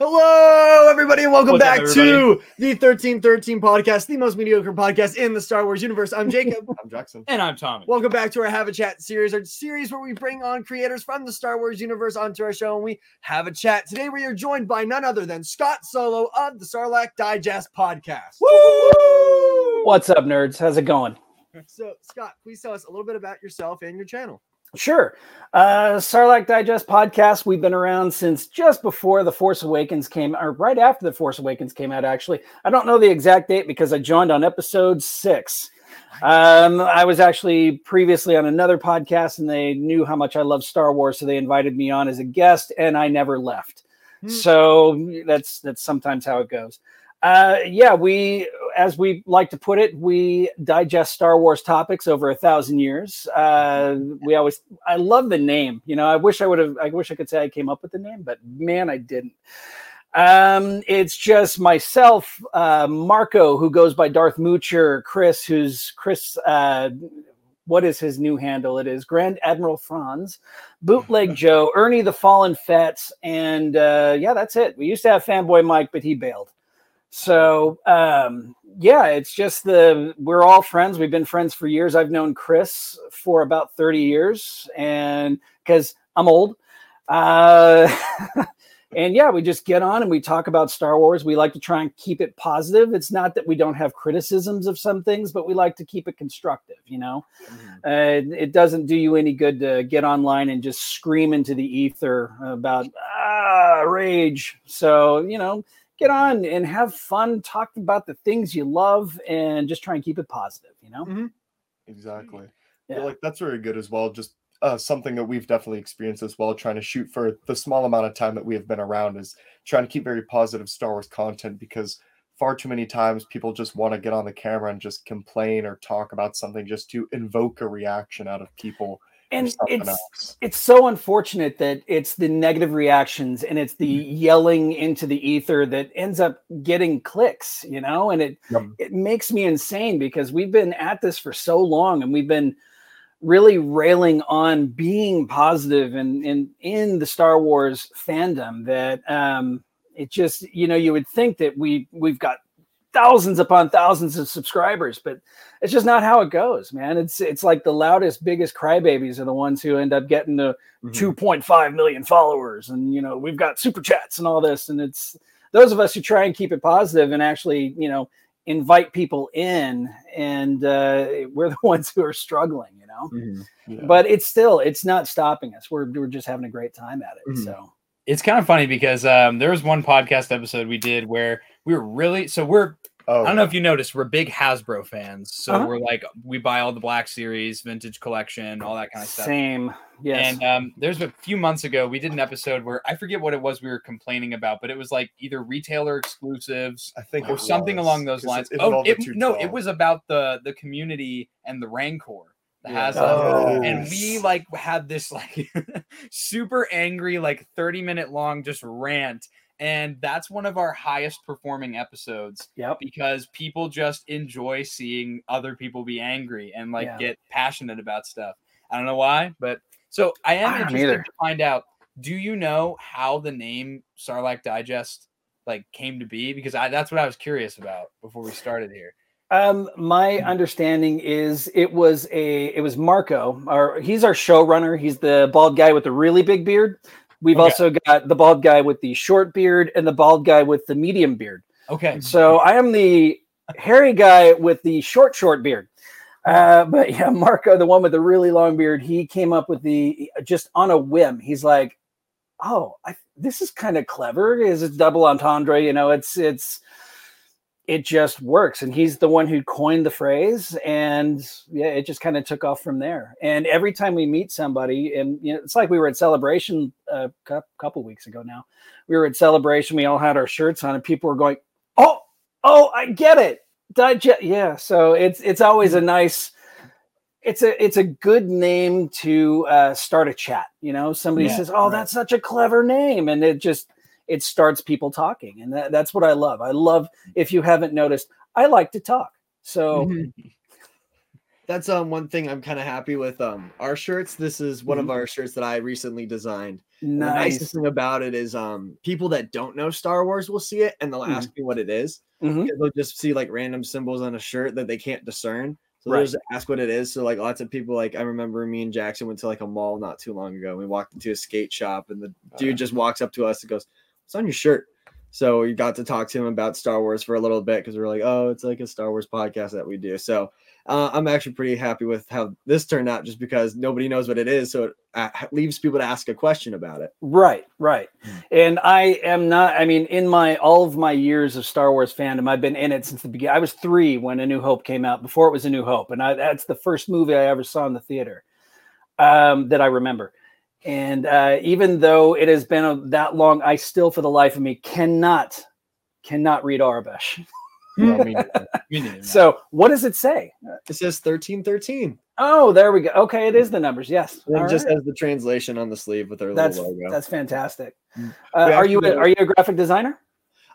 Hello, everybody, and welcome What's back everybody? to the 1313 podcast, the most mediocre podcast in the Star Wars universe. I'm Jacob. I'm Jackson. And I'm Tommy. welcome back to our Have a Chat series, our series where we bring on creators from the Star Wars universe onto our show and we have a chat. Today, we are joined by none other than Scott Solo of the Sarlacc Digest podcast. Woo! What's up, nerds? How's it going? So, Scott, please tell us a little bit about yourself and your channel. Sure. Uh, Sarlacc Digest podcast. We've been around since just before The Force Awakens came, or right after The Force Awakens came out, actually. I don't know the exact date because I joined on episode six. Um, I was actually previously on another podcast and they knew how much I love Star Wars, so they invited me on as a guest and I never left. Hmm. So that's that's sometimes how it goes. Uh, yeah, we, as we like to put it, we digest Star Wars topics over a thousand years. Uh, we always, I love the name. You know, I wish I would have, I wish I could say I came up with the name, but man, I didn't. Um, it's just myself, uh, Marco, who goes by Darth Moocher, Chris, who's Chris. Uh, what is his new handle? It is Grand Admiral Franz, Bootleg Joe, Ernie the Fallen Fets, and uh, yeah, that's it. We used to have Fanboy Mike, but he bailed. So um, yeah, it's just the we're all friends. We've been friends for years. I've known Chris for about thirty years, and because I'm old, uh, and yeah, we just get on and we talk about Star Wars. We like to try and keep it positive. It's not that we don't have criticisms of some things, but we like to keep it constructive. You know, uh, it doesn't do you any good to get online and just scream into the ether about ah rage. So you know get on and have fun talk about the things you love and just try and keep it positive you know Exactly. Yeah. like that's very good as well. Just uh, something that we've definitely experienced as well, trying to shoot for the small amount of time that we have been around is trying to keep very positive Star Wars content because far too many times people just want to get on the camera and just complain or talk about something just to invoke a reaction out of people or and it's else. it's so unfortunate that it's the negative reactions and it's the yelling into the ether that ends up getting clicks you know and it Yep. it makes me insane because we've been at this for so long and we've been really railing on being positive and in in the Star Wars fandom that um it just you know you would think that we we've got thousands upon thousands of subscribers but it's just not how it goes man it's it's like the loudest biggest crybabies are the ones who end up getting the Mhm. 2.5 million followers and you know we've got super chats and all this and it's those of us who try and keep it positive and actually you know invite people in and uh, we're the ones who are struggling you know Yeah. but it's still it's not stopping us we're, we're just having a great time at it Mhm. so It's kind of funny because um, there was one podcast episode we did where we were really so we're oh, I don't know if you noticed we're big Hasbro fans. So Uh-huh. we're like we buy all the Black Series, vintage collection, all that kind of stuff. same yes And um, there's a few months ago we did an episode where I forget what it was we were complaining about, but it was like either retailer exclusives I think or something was, along those lines. it oh, it, no, it was about the the community and the Rancor. The Yeah. Hasbro. Oh. and we like had this like super angry like 30 minute long just rant and that's one of our highest performing episodes yep because people just enjoy seeing other people be angry and like Yeah. get passionate about stuff i don't know why but so i am I interested either. to find out do you know how the name sarlacc digest like came to be because I, that's what i was curious about before we started here Um, my understanding is it was a it was Marco, or he's our showrunner. He's the bald guy with the really big beard. We've Okay. also got the bald guy with the short beard and the bald guy with the medium beard. okay So I am the hairy guy with the short short beard. Uh, but yeah, Marco, the one with the really long beard, he came up with the just on a whim. He's like, "Oh, I, this is kind of clever. Is it double entendre? You know, it's it's it just works." And he's the one who coined the phrase, and yeah, it just kind of took off from there. And every time we meet somebody, and you know, it's like we were at celebration a cou- couple weeks ago now. We were at celebration. We all had our shirts on, and people were going, "Oh, oh, I get it." Digest, yeah. So it's it's always a nice it's a it's a good name to uh, start a chat. You know, somebody Yeah, says, "Oh, right. that's such a clever name," and it just it starts people talking, and that, that's what I love. I love if you haven't noticed, I like to talk. So That's um one thing I'm kind of happy with um our shirts. This is one Mhm. of our shirts that I recently designed. And The Nice. nicest thing about it is um people that don't know Star Wars will see it and they'll Mhm. ask me what it is. Mhm. They'll just see like random symbols on a shirt that they can't discern. So Right. they'll just ask what it is. So like lots of people like I remember me and Jackson went to like a mall not too long ago. We walked into a skate shop and the dude just walks up to us and goes, What's on your shirt? So we got to talk to him about Star Wars for a little bit because we are like, oh, it's like a Star Wars podcast that we do. So uh, I'm actually pretty happy with how this turned out, just because nobody knows what it is, so it uh, leaves people to ask a question about it. Right, right. Hmm. And I am not, I mean, in my all of my years of Star Wars fandom, I've been in it since the beginning. I was three when A New Hope came out, before it was A New Hope. And I, that's the first movie I ever saw in the theater um, that I remember. And uh, even though it has been a, that long, I still, for the life of me, cannot, cannot read Aurebesh. Yeah, I mean, Me neither. So what does it say? It says 1313. Oh, there we go. Okay, it is the numbers. Yes. And All it just right. has the translation on the sleeve with their that's little logo. that's fantastic. Mm. Uh, are you a, are you a graphic designer?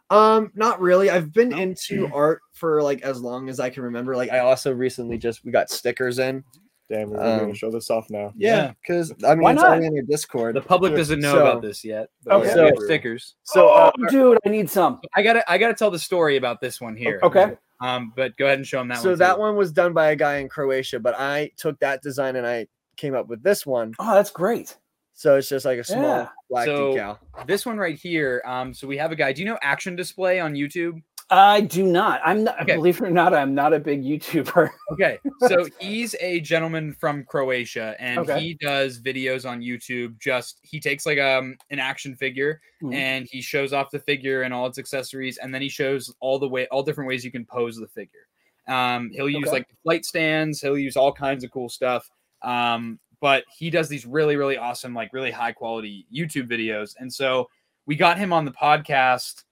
Um, not really. I've been into art for like as long as I can remember. Like I also recently just we got stickers in. Damn, we're going Um, to show this off now. Yeah. because I mean Why it's not? only on your Discord. the public doesn't know So- about this yet. But Okay. we So- have stickers. so uh, oh, dude, I need some. I gotta I gotta tell the story about this one here. Okay. Um, but go ahead and show them that so one. that too. one was done by a guy in Croatia, but I took that design and I came up with this one. Oh, that's great. So it's just like a small Yeah. black So- decal. This one right here. Um, so we have a guy. Do you know Action Display on YouTube? I do not. I'm not. Okay. Believe it or not, I'm not a big YouTuber. Okay, so he's a gentleman from Croatia, and Okay. he does videos on YouTube. Just he takes like um an action figure, Mhm. and he shows off the figure and all its accessories, and then he shows all the way all different ways you can pose the figure. Um, he'll use Okay. like flight stands. He'll use all kinds of cool stuff. Um, but he does these really really awesome like really high quality YouTube videos, and so we got him on the podcast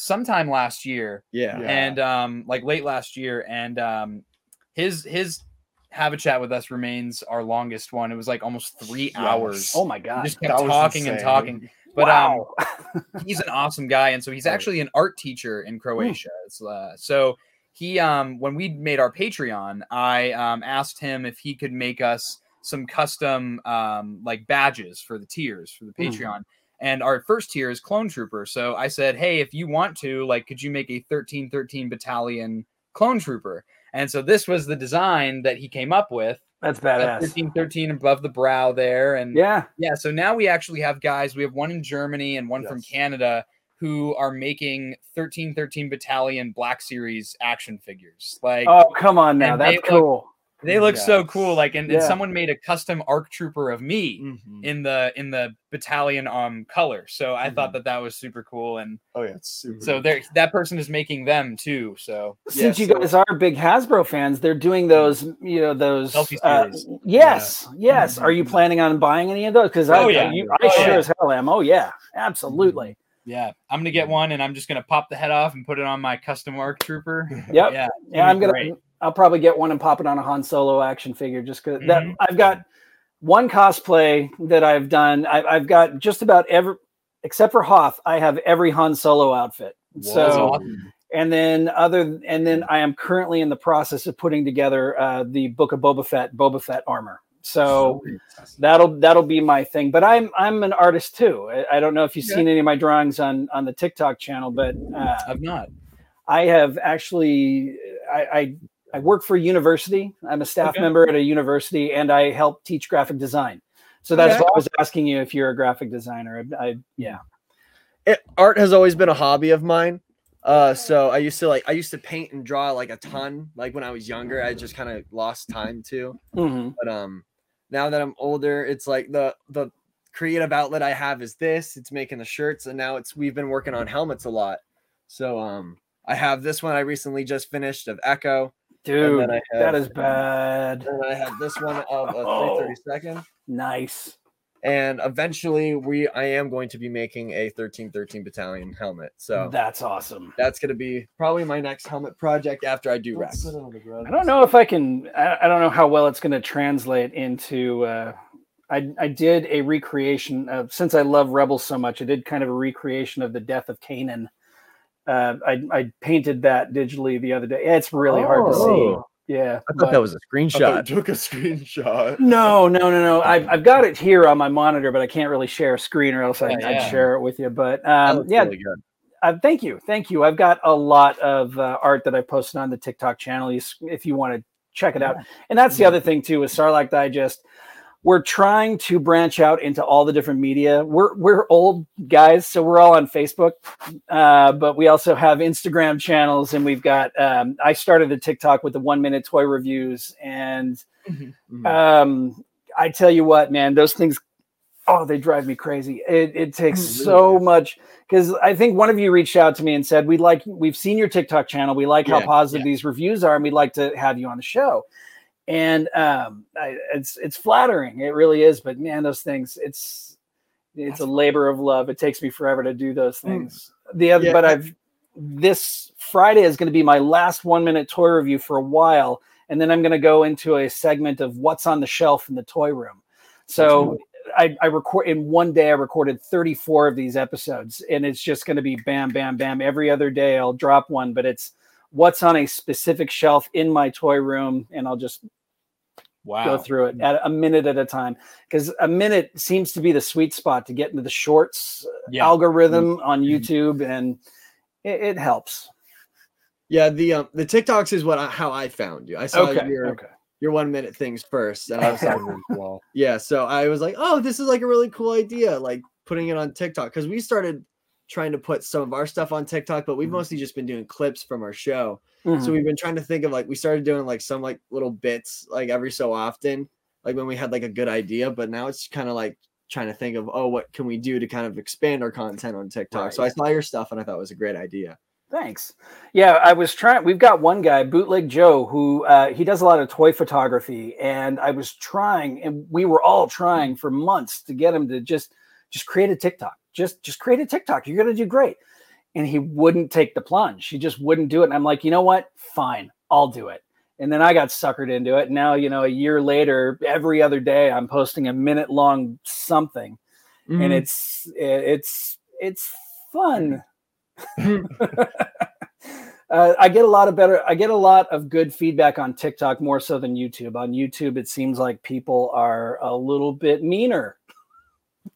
sometime last year Yeah. Yeah. and um like late last year and um his his have a chat with us remains our longest one it was like almost three Yes. hours Oh my We god! just That kept was talking and talking but wow. um he's an awesome guy and so he's actually an art teacher in croatia It's, uh, so he um when we made our patreon i um asked him if he could make us some custom um like badges for the tiers for the Mhm. patreon and our first tier is clone trooper so i said hey if you want to like could you make a 1313 battalion clone trooper and so this was the design that he came up with that's that badass. 1313 above the brow there and Yeah. yeah, so now we actually have guys. We have one in Germany and one from Canada who are making 1313 Battalion Black Series action figures. Like Oh come on now. That's cool. They look so cool. Like and, and someone made a custom ARC trooper of me Mhm. in the in the battalion um color. So I thought that that was super cool. And Oh yeah, it's super. so there that person is making them too. So Since Yeah, you so- guys are big Hasbro fans, they're doing those. You know those. Selfie uh, series. yes. Yes. Are you planning on buying any of those? Because I, Oh, yeah. you, I Oh, sure yeah. as hell am. Oh yeah. Absolutely. yeah, I'm gonna get one and I'm just gonna pop the head off and put it on my custom ARC trooper. Yep. Yeah, Yeah, I'm gonna. great. I'll probably get one and pop it on a Han Solo action figure just because that Mhm. I've got one cosplay that I've done. I, I've got just about every, except for Hoth. I have every Han Solo outfit. That's So and then other and then I am currently in the process of putting together uh, the Book of Boba Fett Boba Fett armor. So that'll that'll be my thing. But I'm I'm an artist too. I, I don't know if you've Yeah. seen any of my drawings on on the TikTok channel, but uh, I've not. I have actually I, I I work for a university. I'm a staff Okay. member at a university, and I help teach graphic design. So that's Okay. why I was asking you if you're a graphic designer. I, I yeah. it, art has always been a hobby of mine. Uh, so I used to like I used to paint and draw like a ton. Like when I was younger, I just kind of lost time to. Mhm. But um, now that I'm older, it's like the the creative outlet I have is this. It's making the shirts, and now it's we've been working on helmets a lot. So um, I have this one I recently just finished of Echo. Dude, then I have- is bad. And I have this one of a Oh. 332nd. Nice. And eventually, we I am going to be making a 1313 battalion helmet. So That's awesome. that's going to be probably my next helmet project after I do Don't Rex. sit on the ground. I don't know if I can. I, I don't know how well it's going to translate into. Uh, I I did a recreation of since I love Rebels so much. I did kind of a recreation of the death of Kanan. Uh, I I painted that digitally the other day. It's really hard to see. Oh. Yeah. I thought that was a thought you screenshot. took a screenshot. No, no, no, no. I've, I've got it here on my monitor, but I can't really share a screen or else I, Yeah, I'd yeah. share it with you. But um, yeah, really good. uh, thank you, thank you. I've got a lot of uh, art that I posted on the TikTok channel. If you want to check it out, and that's the other thing too with Sarlacc Digest. We're trying to branch out into all the different media. We're we're old guys, so we're all on Facebook, uh, but we also have Instagram channels, and we've got. Um, I started the TikTok with the one minute toy reviews, and Mhm. um, I tell you what, man, those things, oh, they drive me crazy. It, it takes Mm, so really? much because I think one of you reached out to me and said, "We'd like, we've seen your TikTok channel. We like how Yeah, positive these reviews are, and we'd like to have you on the show." And um, I, it's it's flattering, it really is. But man, those things, it's it's a labor of love. It takes me forever to do those things. The other, Yeah. but I've this Friday is going to be my last one minute toy review for a while, and then I'm going to go into a segment of what's on the shelf in the toy room. So I, I record in one day. I recorded 34 of these episodes, and it's just going to be bam, bam, bam. Every other day, I'll drop one, but it's what's on a specific shelf in my toy room, and I'll just Wow. go through it at a minute at a time because a minute seems to be the sweet spot to get into the shorts uh, Yeah. algorithm mm-hmm. on mm-hmm. YouTube, and it, it helps. Yeah, the um, the TikToks is what I, how I found you. I saw Okay, your okay. your one minute things first, and I was like, well. yeah. So I was like, oh, this is like a really cool idea, like putting it on TikTok because we started trying to put some of our stuff on TikTok, but we've Mhm. mostly just been doing clips from our show. Mhm. So we've been trying to think of like we started doing like some like little bits like every so often, like when we had like a good idea, but now it's kind of like trying to think of oh what can we do to kind of expand our content on TikTok. So I saw your stuff and I thought it was a great idea. Thanks. Yeah, I was trying. We've got one guy, Bootleg Joe, who uh, he does a lot of toy photography, and I was trying, and we were all trying for months to get him to just just create a TikTok. Just just create a TikTok. You're gonna do great. And he wouldn't take the plunge. He just wouldn't do it. And I'm like, you know what? Fine, I'll do it. And then I got suckered into it. Now, you know, a year later, every other day, I'm posting a minute long something, Mm-hmm. and it's it's it's fun. uh, I get a lot of better. I get a lot of good feedback on TikTok more so than YouTube. On YouTube, it seems like people are a little bit meaner.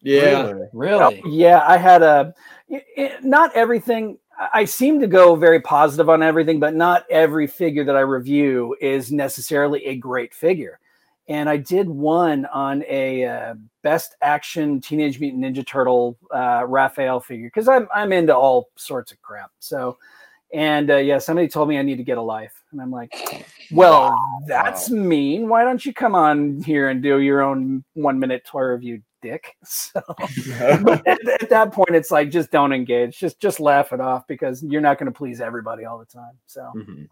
Yeah. Really? Really? Yeah, I had a it- it- not everything. I I seem to go very positive on everything, but not every figure that I review is necessarily a great figure. And I did one on a uh, best action Teenage Mutant Ninja Turtle uh, Raphael figure because I'm I'm into all sorts of crap. So, and uh, yeah, somebody told me I need to get a life, and I'm like, well, that's mean. Why don't you come on here and do your own one minute toy review, dick? So at, at that point it's like just don't engage just just laugh it off because you're not going to please everybody all the time so Mhm.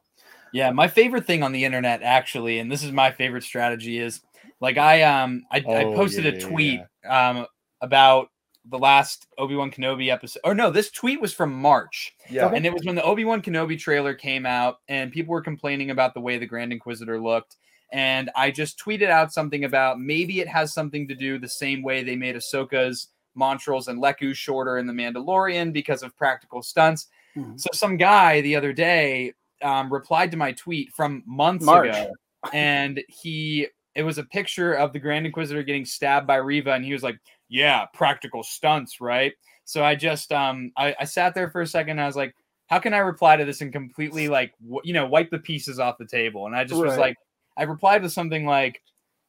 Yeah, my favorite thing on the internet actually, and this is my favorite strategy, is like I um I, I Oh, posted yeah, a yeah, tweet um about the last Obi Wan Kenobi episode. Or no, this tweet was from March, yeah. and it was when the Obi Wan Kenobi trailer came out, and people were complaining about the way the Grand Inquisitor looked. And I just tweeted out something about maybe it has something to do the same way they made Ahsoka's Montrals and Leku shorter in The Mandalorian because of practical stunts. Mhm. So some guy the other day um, replied to my tweet from months March. ago, and he it was a picture of the Grand Inquisitor getting stabbed by Reva, and he was like, "Yeah, practical stunts, right?" So I just um I, I sat there for a second, and I was like, "How can I reply to this and completely like w- you know wipe the pieces off the table?" And I just was like, I replied with something like,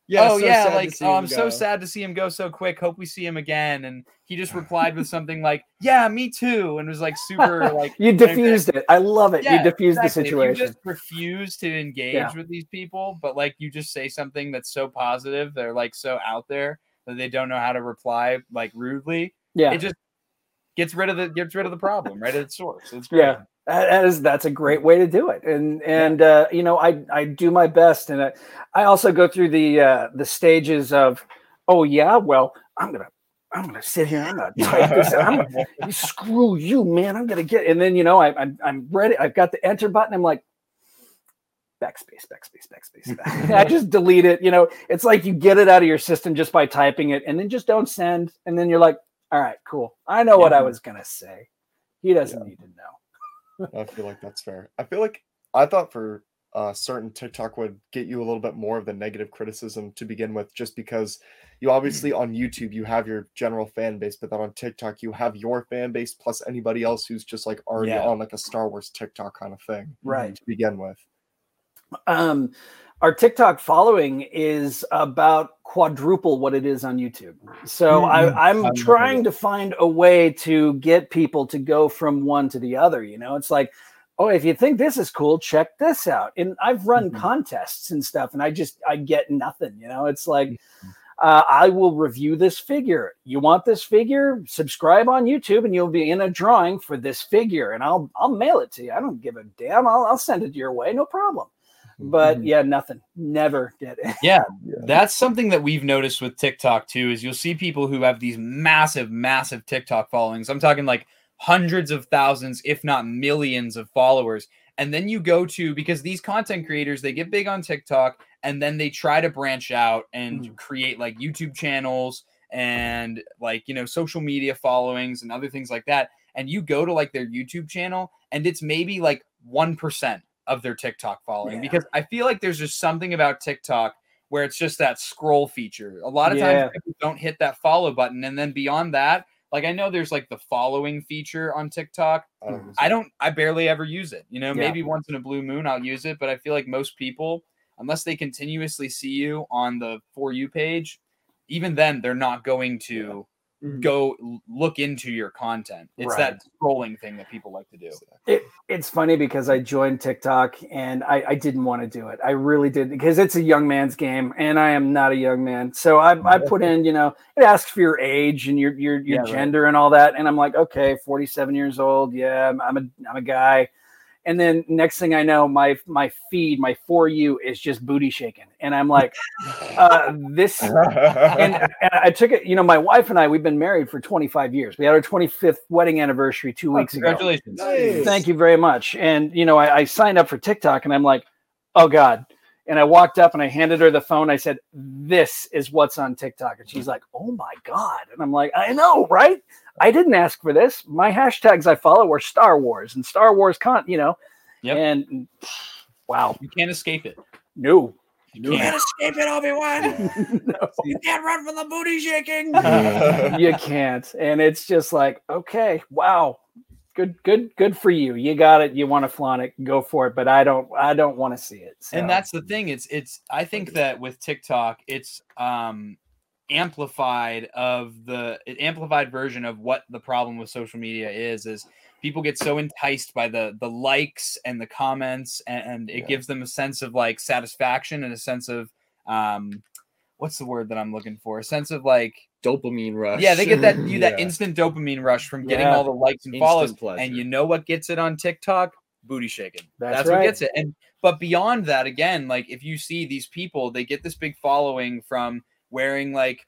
Yeah. oh so yeah, like oh, I'm so sad to see him go so quick. Hope we see him again. And he just replied with something like, "Yeah, me too," and was like super like you diffused it i love it Yeah, you diffused exactly. the If situation you just refuse to engage Yeah. with these people, but like you just say something that's so positive, they're like so out there that they don't know how to reply like rudely. yeah It just gets rid of the gets rid of the problem right at its source. It's great. Yeah. That is that's a great way to do it, and and uh, you know I I do my best, and I, I also go through the uh, the stages of, oh yeah, well I'm gonna I'm gonna sit here, I'm gonna type this, I'm gonna, screw you, man, I'm gonna get, and then you know I I'm, I'm ready, I've got the enter button, I'm like backspace, backspace, backspace, back. I just delete it. You know, it's like you get it out of your system just by typing it, and then just don't send, and then you're like, all right, cool, I know what I was gonna say. He doesn't need to know. I feel like that's fair. I feel like I thought for uh, certain TikTok would get you a little bit more of the negative criticism to begin with, just because you obviously on YouTube you have your general fan base, but then on TikTok you have your fan base plus anybody else who's just like already Yeah. on like a Star Wars TikTok kind of thing Right. to begin with. um, our TikTok following is about quadruple what it is on YouTube. So Mhm. I, I'm I'm trying to find a way to get people to go from one to the other. You know, it's like, oh, if you think this is cool, check this out. And I've run Mhm. contests and stuff, and I just I get nothing. You know, it's like. Uh, I will review this figure. You want this figure? Subscribe on YouTube, and you'll be in a drawing for this figure, and I'll I'll mail it to you. I don't give a damn. I'll I'll send it your way, no problem. But Mhm. yeah, nothing. Never did it. Yeah, Yeah. that's something that we've noticed with TikTok too. Is you'll see people who have these massive, massive TikTok followings. I'm talking like hundreds of thousands, if not millions, of followers. And then you go to because these content creators they get big on TikTok and then they try to branch out and Mhm. create like YouTube channels and like you know social media followings and other things like that. And you go to like their YouTube channel and it's maybe like one percent of their TikTok following Yeah. because I feel like there's just something about TikTok where it's just that scroll feature. A lot of Yeah. times people don't hit that follow button, and then beyond that, like I know there's like the following feature on TikTok. Oh, mm-hmm. I don't I don't, I barely ever use it. You know, Yeah. maybe once in a blue moon I'll use it, but I feel like most people, unless they continuously see you on the for you page, even then they're not going to Mhm. go look into your content. It's that scrolling thing that people like to do. It, it's funny because I joined TikTok and I, I didn't want to do it. I really did because it's a young man's game and I am not a young man. So I, I put in, you know, it asks for your age and your your, your Yeah, right. gender and all that. And I'm like, okay, 47 years old. Yeah, I'm, I'm a I'm a guy. And then next thing I know, my my feed, my for you is just booty shaking. And I'm like, uh, this and, and I took it, you know, my wife and I, we've been married for 25 years. We had our 25th wedding anniversary two Oh, weeks ago. congratulations. Nice. Thank you very much. And you know, I, I signed up for TikTok, and I'm like, oh god. And I walked up and I handed her the phone. I said, "This is what's on TikTok." And she's like, "Oh my god!" And I'm like, "I know, right? I didn't ask for this. My hashtags I follow are Star Wars and Star Wars con, you know." Yep. And wow, You can't escape it. no, You can't escape it, Obi Wan. no. You can't run from the booty shaking. you can't. And it's just like, okay, wow. Good, good, good for you. You got it. You want to flaunt it, go for it. But I don't I don't want to see it. So. and that's the thing it's it's i think that with tiktok it's um amplified of the amplified version of what the problem with social media is is people get so enticed by the the likes and the comments and, and it Yeah. gives them a sense of like satisfaction and a sense of um what's the word that i'm looking for a sense of like Dopamine rush. yeah they get that you that instant dopamine rush from getting Yeah. all the likes and Instant follows pleasure. and you know what gets it on tiktok booty shaking That's that's, what gets it and but beyond that again like if you see these people they get this big following from wearing like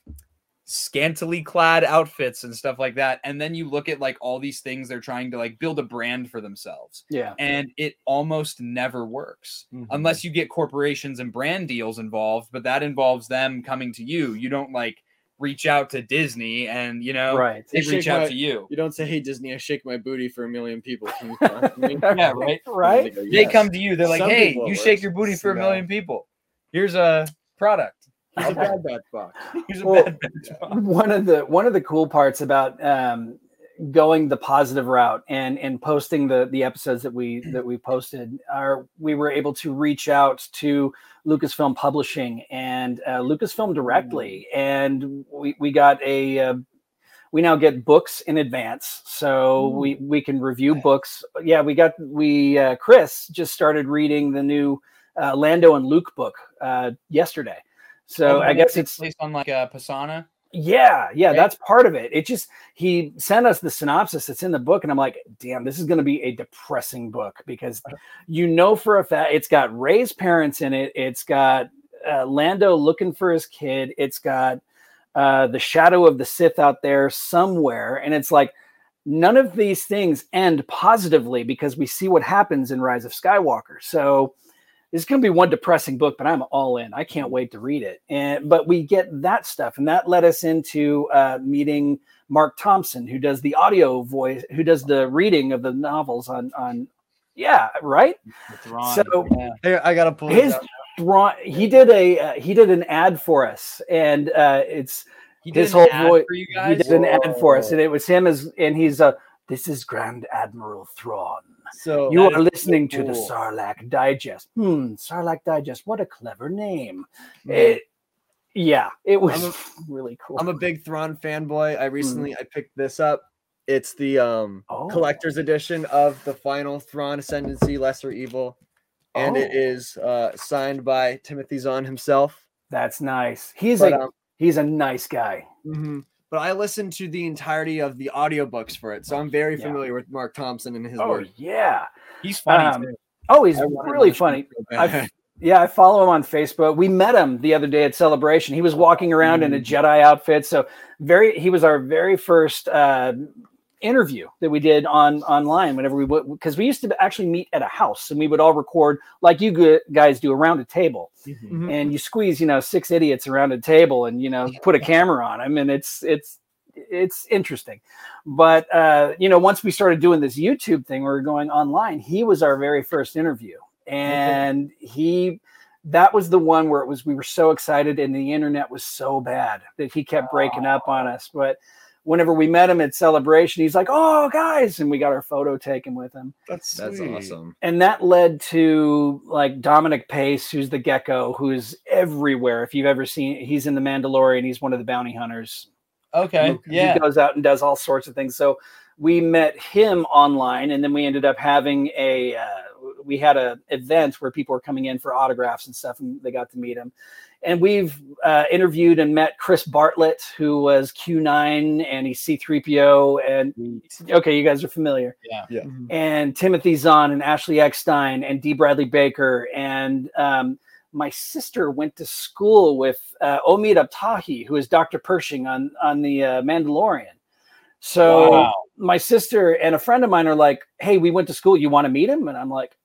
scantily clad outfits and stuff like that and then you look at like all these things they're trying to like build a brand for themselves yeah. and it almost never works Mhm. unless you get corporations and brand deals involved but that involves them coming to you you don't like reach out to disney and you know Right. they reach out my- to you You don't say, "Hey Disney, I shake my booty for a million people." Can you yeah right Right. They go, they come to you they're like Some hey you shake your booty for a million people here's a product He's a bad bad box. here's a Well, bad bitch. one of the one of the cool parts about um, going the positive route and and posting the the episodes that we that we posted are we were able to reach out to Lucasfilm Publishing and uh, Lucasfilm directly, and we we got a. Uh, we now get books in advance, so we we can review books. Yeah, we got we uh, Chris just started reading the new uh, Lando and Luke book uh, yesterday. So Oh, I guess it's based on like a Pasaana. yeah, yeah, Right? that's part of it. It just he sent us the synopsis that's in the book, and I'm like, damn, this is going to be a depressing book because you know for a fact it's got Rey's parents in it. It's got uh, Lando looking for his kid. It's got uh, the shadow of the Sith out there somewhere, and it's like none of these things end positively because we see what happens in Rise of Skywalker. So this is going to be one depressing book, but I'm all in. I can't wait to read it. And but we get that stuff, and that led us into uh, meeting Marc Thompson, who does the audio voice, who does the reading of the novels on on Yeah, right. Thrawn, So- yeah. Here, I gotta pull His it he did a uh, he did an ad for us, and uh, it's He his an whole ad voice. for you He guys. did an ad for us, and it was him as and he's uh this is Grand Admiral Thrawn. So You are listening so to the cool. Sarlacc Digest. Hmm, Sarlacc Digest. What a clever name. Hmm. It, yeah, it was I'm really cool. I'm a big Thrawn fanboy. I recently I picked this up. It's the um Oh. collector's edition of the final Thrawn Ascendancy Lesser Evil. And it Oh. is uh signed by Timothy Zahn himself. That's nice. He's But, a um, he's a nice guy. mhm. But I listened to the entirety of the audiobooks for it. So I'm very Yeah. familiar with Marc Thompson and his Oh work. yeah. He's funny Um, too. Oh, he's I really funny. I yeah, I follow him on Facebook. We met him the other day at celebration. He was walking around in a Mm. Jedi outfit. So very, he was our very first uh, interview that we did on online. Whenever we would, because we used to actually meet at a house and we would all record like you guys do around a table, Mhm. and you squeeze you know six idiots around a table and you know put a camera on them, and it's it's it's interesting. But uh, you know, once we started doing this YouTube thing, we were going online. He was our very first interview, and he that was the one where it was we were so excited and the internet was so bad that he kept breaking up on us. But whenever we met him at celebration, he's like, "Oh, guys," and we got our photo taken with him That's That's sweet. awesome. and that led to like Dominic Pace, who's the gecko, who's everywhere. If you've ever seen, he's in the Mandalorian. He's one of the bounty hunters. Okay. He Yeah. goes out and does all sorts of things. So we met him online, and then we ended up having a. Uh, we had a event where people were coming in for autographs and stuff, and they got to meet him. And we've uh, interviewed and met Chris Bartlett, who was Q9, and he's C3PO. And okay, you guys are familiar Mhm. and Timothy Zahn and Ashley Eckstein and D. Bradley Baker. And um, my sister went to school with uh, Omid Abtahi, who is Dr. Pershing on, on the uh, Mandalorian. So Wow. my sister and a friend of mine are like, hey, we went to school. You want to meet him? And I'm like,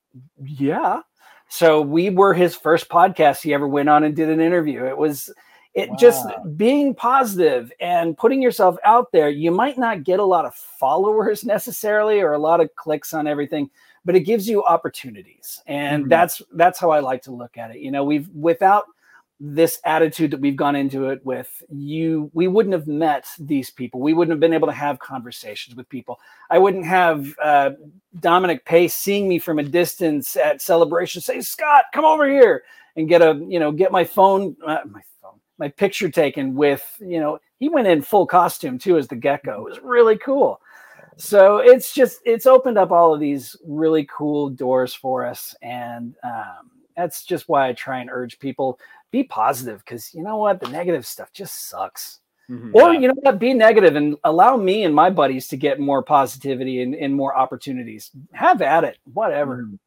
yeah. So we were his first podcast he ever went on and did an interview. It was it just being positive and putting yourself out there. You might not get a lot of followers necessarily or a lot of clicks on everything, but it gives you opportunities. And Mhm. that's that's how I like to look at it. You know, we've without this attitude that we've gone into it with you we wouldn't have met these people. We wouldn't have been able to have conversations with people. I wouldn't have uh, dominic pace seeing me from a distance at celebration say scott come over here and get a you know get my phone uh, my phone my picture taken with you know he went in full costume too as the gecko. It was really cool. So it's just it's opened up all of these really cool doors for us and um, that's just why i try and urge people be positive because you know what the negative stuff just sucks Mhm. or Yeah. you know what be negative and allow me and my buddies to get more positivity and, and more opportunities have at it whatever Mhm.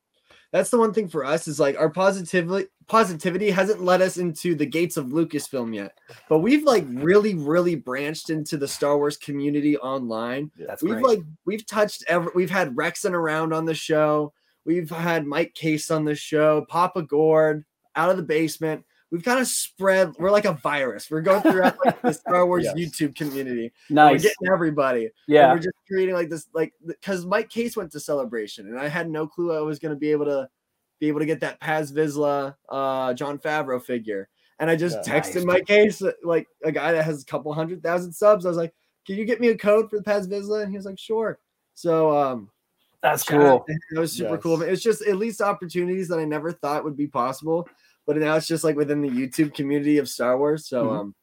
That's the one thing for us is like our positivity positivity hasn't led us into the gates of Lucasfilm yet, but we've like really really branched into the Star Wars community online. that's we've great like we've touched ever we've had Rexon around on the show. We've had Mike Case on the show, Papa Gord out of the basement. We've kind of spread. We're like a virus. We're going throughout like the Star Wars Yes. YouTube community. Nice. We're getting everybody. And yeah we're just creating like this, like because Mike Case went to celebration, and I had no clue I was going to be able to be able to get that Paz Vizsla, uh, Jon Favreau figure. And I just Yeah. texted Nice. Mike Case, uh, like a guy that has a couple hundred thousand subs. I was like, "Can you get me a code for the Paz Vizsla?" And he was like, "Sure." So um, that's cool. That was super cool. Yes. It's just at least opportunities that I never thought would be possible, but now it's just like within the YouTube community of Star Wars. So Mhm. um,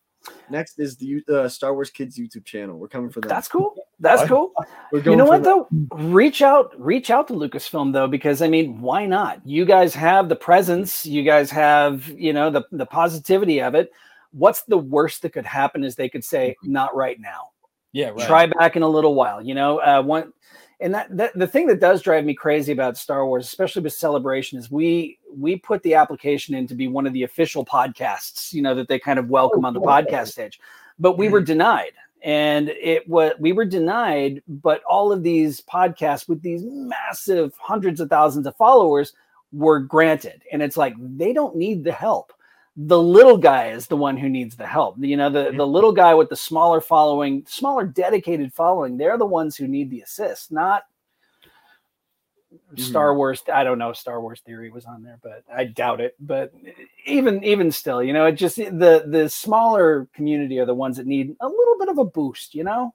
next is the uh, Star Wars Kids YouTube channel. We're coming for that. that's cool that's cool We're you know what that. though reach out reach out to lucasfilm though because i mean why not you guys have the presence you guys have you know the, the positivity of it what's the worst that could happen is they could say not right now Yeah. Right. try back in a little while you know uh one and that, that the thing that does drive me crazy about star wars especially with celebration is we we put the application in to be one of the official podcasts you know that they kind of welcome on the oh, podcast stage. But we were mm-hmm. denied. And it was we were denied but all of these podcasts with these massive hundreds of thousands of followers were granted. And it's like they don't need the help the little guy is the one who needs the help you know the, the little guy with the smaller following smaller dedicated following they're the ones who need the assist not Star Wars. I don't know. if Star Wars Theory was on there, but I doubt it. But even even still, you know, it just the the smaller community are the ones that need a little bit of a boost. You know.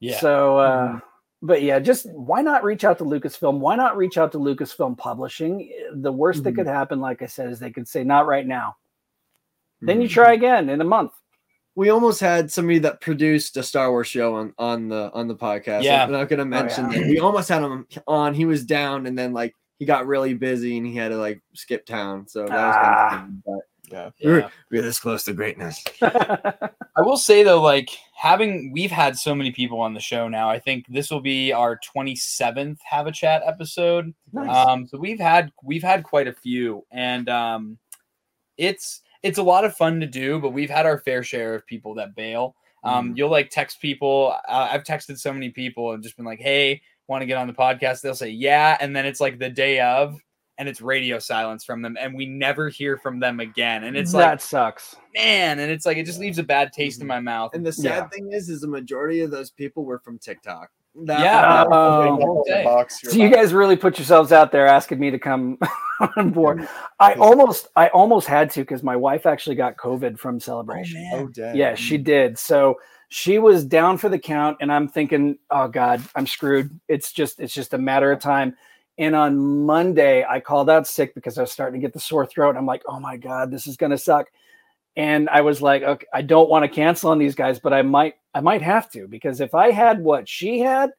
Yeah. So, uh, but yeah, just why not reach out to Lucasfilm? Why not reach out to Lucasfilm Publishing? The worst that Mhm. could happen, like I said, is they could say, "Not right now." Then you try again in a month. we almost had somebody that produced a Star Wars show on on the on the podcast. Yeah. I'm not gonna mention yeah. that. We almost had him on. He was down, and then like he got really busy, and he had to like skip town. So that was kind Ah. of fun, but Yeah. Yeah. we're this close to greatness. I will say though, like having we've had so many people on the show now. I think this will be our 27th have a chat episode. nice. Um, so we've had we've had quite a few, and um, it's it's a lot of fun to do, but we've had our fair share of people that bail. Um, you'll like text people. Uh, I've texted so many people and just been like, "Hey, want to get on the podcast?" They'll say, "Yeah," and then it's like the day of, and it's radio silence from them, and we never hear from them again. And it's like that sucks. man, and it's like it just leaves a bad taste in Mhm. my mouth. And the sad Yeah. thing is, is the majority of those people were from TikTok. That- Yeah. that- Oh. Okay. Box, you're So you guys really put yourselves out there asking me to come on board. I almost, I almost had to because my wife actually got COVID from celebration. Oh, dang. Yeah, she did. So she was down for the count, and I'm thinking, oh God, I'm screwed. It's just, it's just a matter of time. And on Monday, I called out sick because I was starting to get the sore throat. I'm like, oh my God, this is gonna suck. And I was like, okay, I don't want to cancel on these guys, but I might, I might have to because if I had what she had,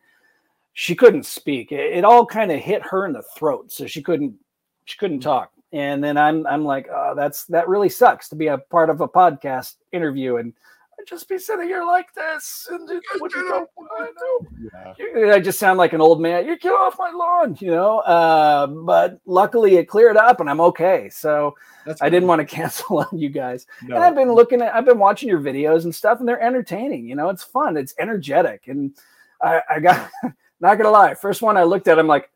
she couldn't speak. It, it all kind of hit her in the throat, so she couldn't, she couldn't mm. talk. And then I'm, I'm like, oh, that's that really sucks to be a part of a podcast interview and I'd just be sitting here like this, and just, what you know, I know. Yeah. You- I just sound like an old man. You get off my lawn, you know. Uh, but luckily, it cleared up, and I'm okay. So That's I didn't want to cancel on you guys. No. And I've been looking at, I've been watching your videos and stuff, and they're entertaining. You know, it's fun, it's energetic, and I, I got not gonna lie. First one I looked at, I'm like,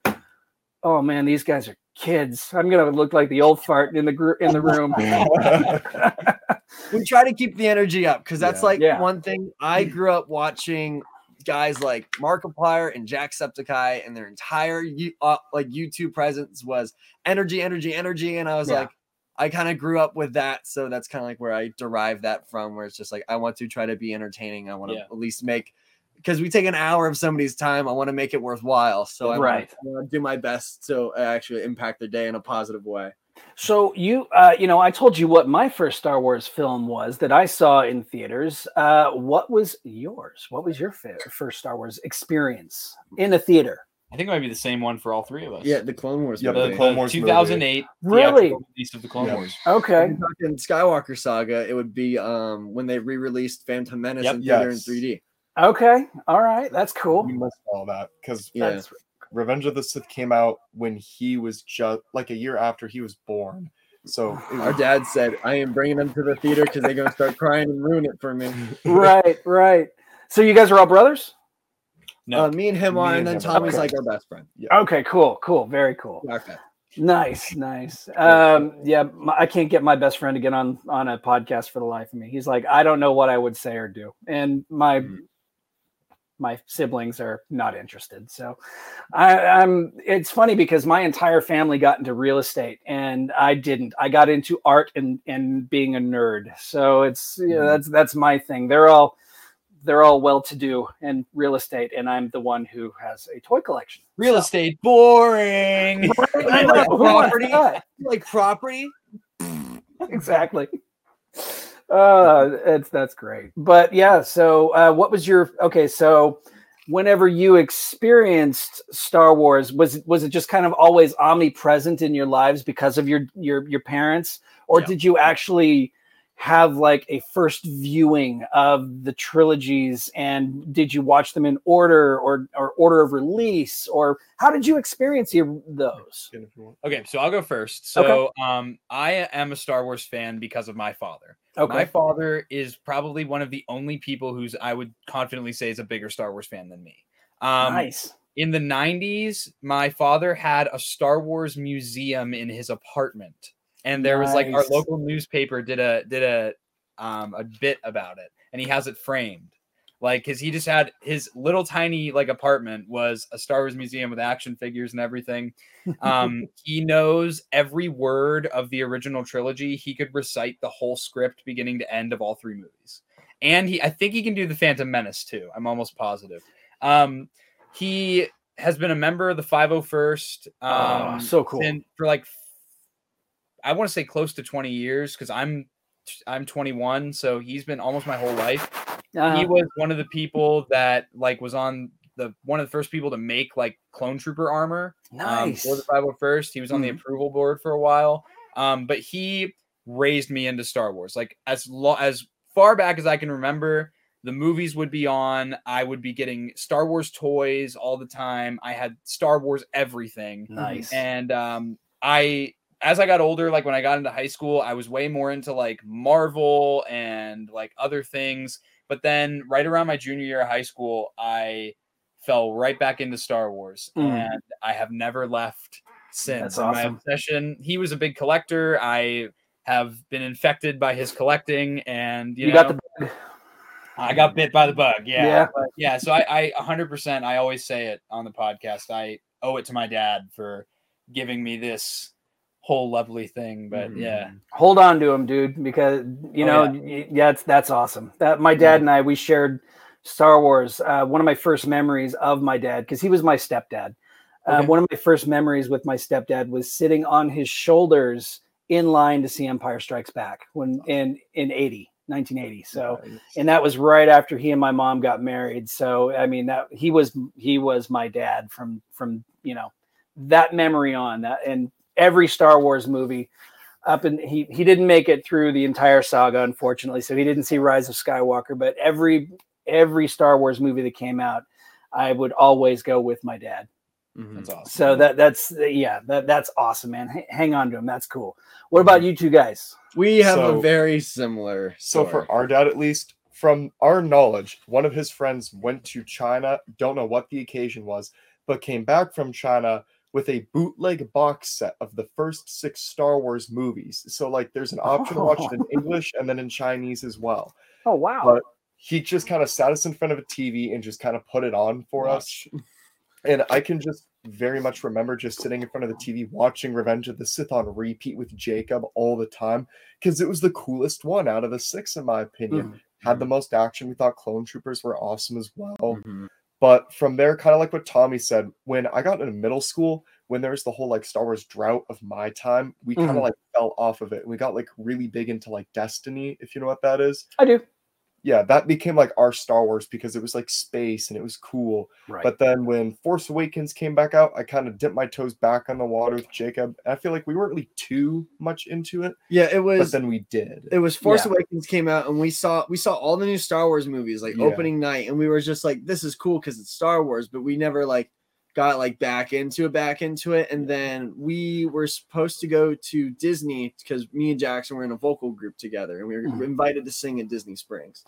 oh man, these guys are kids. I'm gonna look like the old fart in the gr- in the room. we try to keep the energy up because that's Yeah. like Yeah. one thing I grew up watching guys like Markiplier and Jacksepticeye and their entire you uh, like YouTube presence was energy, energy, energy, and I was Yeah. like, I kind of grew up with that, so that's kind of like where I derive that from. Where it's just like I want to try to be entertaining. I want to Yeah. at least make because we take an hour of somebody's time. I want to make it worthwhile, so I Right. want to do my best to actually impact their day in a positive way. So you, uh, you know, I told you what my first Star Wars film was that I saw in theaters. Uh, what was yours? What was your fa- first Star Wars experience in a theater? I think it might be the same one for all three of us. Yeah, the Clone Wars. Yeah, the, the Clone Wars 2008 Really? theatrical release of the Clone Yeah. Wars. Okay, I'm Skywalker Saga, it would be um when they re-released Phantom Menace Yep. in theater Yes. in 3D. okay, all right, that's cool. We missed all that because Yeah. That's Revenge of the Sith came out when he was just like a year after he was born. So it Our dad said, "I am bringing them to the theater because they're gonna start crying and ruin it for me." right, right. So you guys are all brothers? No, Uh, me and him Me are, and and then Tommy's okay. like our best friend. Okay, cool, cool, very cool. Okay. Nice, nice. Um, yeah, my, I can't get my best friend to get on on a podcast for the life of me. He's like, I don't know what I would say or do, and my Mhm. My siblings are not interested. So, I, I'm. It's funny because my entire family got into real estate, and I didn't. I got into art and and being a nerd. So it's yeah, Mhm. that's that's my thing. They're all they're all well to do in real estate, and I'm the one who has a toy collection. real So- estate boring. I know, who Property? Like property? exactly. Uh, it's that's great. But yeah, so uh, what was your okay? So whenever you experienced Star Wars, was was it just kind of always omnipresent in your lives because of your your your parents, or Yeah. did you actually have like a first viewing of the trilogies and did you watch them in order or or order of release or how did you experience those if you want. Okay, so I'll go first. So, um, I am a Star Wars fan because of my father. okay. My father is probably one of the only people who's I would confidently say is a bigger Star Wars fan than me. Um, nice in the 90s, my father had a Star Wars museum in his apartment. And there was like our local newspaper did a did a um a bit about it and he has it framed. Like, cause he just had his little tiny like apartment was a Star Wars museum with action figures and everything. Um, he knows every word of the original trilogy. He could recite the whole script beginning to end of all three movies. And he I think he can do the Phantom Menace too. I'm almost positive. Um, he has been a member of the 501st um, Oh, so cool. for like I want to say close to 20 years because I'm I'm 21, so he's been almost my whole life. Uh, He was one of the people that like was on the one of the first people to make like clone trooper armor um, nice. for the 501st. He was on the Mhm. approval board for a while. Um, but he raised me into Star Wars. Like as lo- as far back as I can remember, the movies would be on. I would be getting Star Wars toys all the time. I had Star Wars everything. nice. And um, I, as I got older, like when I got into high school, I was way more into like Marvel and like other things. But then, right around my junior year of high school, I fell right back into Star Wars, Mm. and I have never left since. That's And My obsession. He was a big collector. I have been infected by his collecting, and you, you, know, got the I got bit by the bug. Yeah. Yeah. But yeah. So I, I 100%, I always say it on the podcast. I owe it to my dad for giving me this whole lovely thing. But Mhm. yeah. hold on to him, dude, because you Oh, know, y- yeah, it's, that's awesome. That my dad and I we shared Star Wars. Uh, one of my first memories of my dad, because he was my stepdad. Uh, one of my first memories with my stepdad was sitting on his shoulders in line to see Empire Strikes Back when in in 80, 1980. So and that was right after he and my mom got married. So I mean that he was he was my dad from from you know that memory on that and every Star Wars movie up and he he didn't make it through the entire saga unfortunately so he didn't see Rise of Skywalker but every every Star Wars movie that came out I would always go with my dad. Mhm. That's awesome. So that that's yeah that that's awesome man. H- hang on to him that's cool. What about you two guys? We have So- a very similar. So for our dad, at least, from our knowledge, one of his friends went to China. Don't know what the occasion was, but came back from China with a bootleg box set of the first six Star Wars movies. So like, there's an option to watch it in English and then in Chinese as well. Oh wow. But he just kind of sat us in front of a TV and just kind of put it on for us. And I can just very much remember just sitting in front of the TV watching Revenge of the Sith on repeat with Jacob all the time because it was the coolest one out of the six, in my opinion. Mhm. Had the most action. We thought Clone Troopers were awesome as well. Mhm. But from there, kind of like what Tommy said, when I got into middle school, when there was the whole like Star Wars drought of my time, we kind of Mhm. like fell off of it. And we got like really big into like Destiny, if you know what that is I do. Yeah, that became like our Star Wars because it was like space and it was cool. Right. But then when Force Awakens came back out, I kind of dipped my toes back on the water with Jacob. I feel like we weren't really too much into it, Yeah, it but was. then we did. it was Force Yeah. Awakens came out, and we saw we saw all the new Star Wars movies like Yeah. opening night, and we were just like, "This is cool" because it's Star Wars, but we never like got like back into it, back into it, and then we were supposed to go to Disney because me and Jackson were in a vocal group together, and we were Mhm. invited to sing at Disney Springs.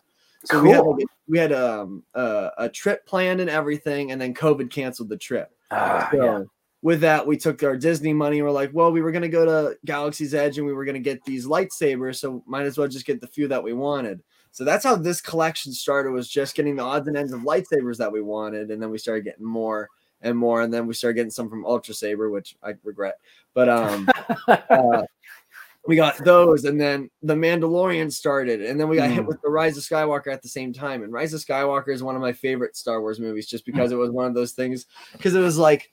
So we had like, we had um uh, a trip planned and everything, and then COVID canceled the trip. Ah, So yeah. with that, we took our Disney money. We're like, well, we were gonna go to Galaxy's Edge and we were gonna get these lightsabers, so might as well just get the few that we wanted. So that's how this collection started. Was just getting the odds and ends of lightsabers that we wanted, and then we started getting more and more, and then we started getting some from Ultra Saber, which I regret. But um, uh, we got those, and then the Mandalorian started, and then we got hit Mm. with the Rise of Skywalker at the same time. And Rise of Skywalker is one of my favorite Star Wars movies, just because it was one of those things, because it was like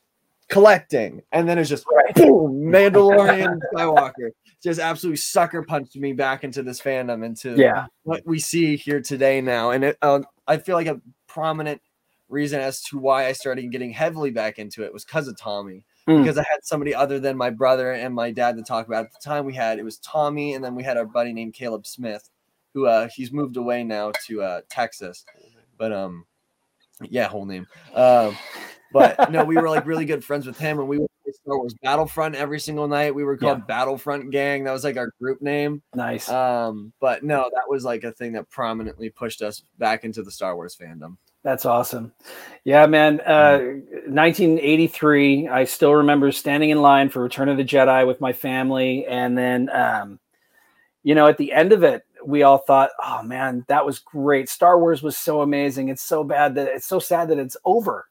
collecting, and then it's just boom, Mandalorian Skywalker just absolutely sucker punched me back into this fandom, into Yeah. what we see here today now, and it, um, I feel like a prominent reason as to why I started getting heavily back into it was because of Tommy Mm. because I had somebody other than my brother and my dad to talk about. At the time, we had it was Tommy, and then we had our buddy named Caleb Smith, who uh, he's moved away now to uh, Texas. But um, yeah, whole name. Um, but no, we were like really good friends with him, and we would play Star Wars Battlefront every single night. We were called Battlefront Gang. That was like our group name. Nice. Um, but no, that was like a thing that prominently pushed us back into the Star Wars fandom. That's awesome. Yeah, man. Uh, 1983. I still remember standing in line for Return of the Jedi with my family, and then, um, you know, at the end of it, we all thought, oh man, that was great. Star Wars was so amazing. It's so bad that it's so sad that it's over.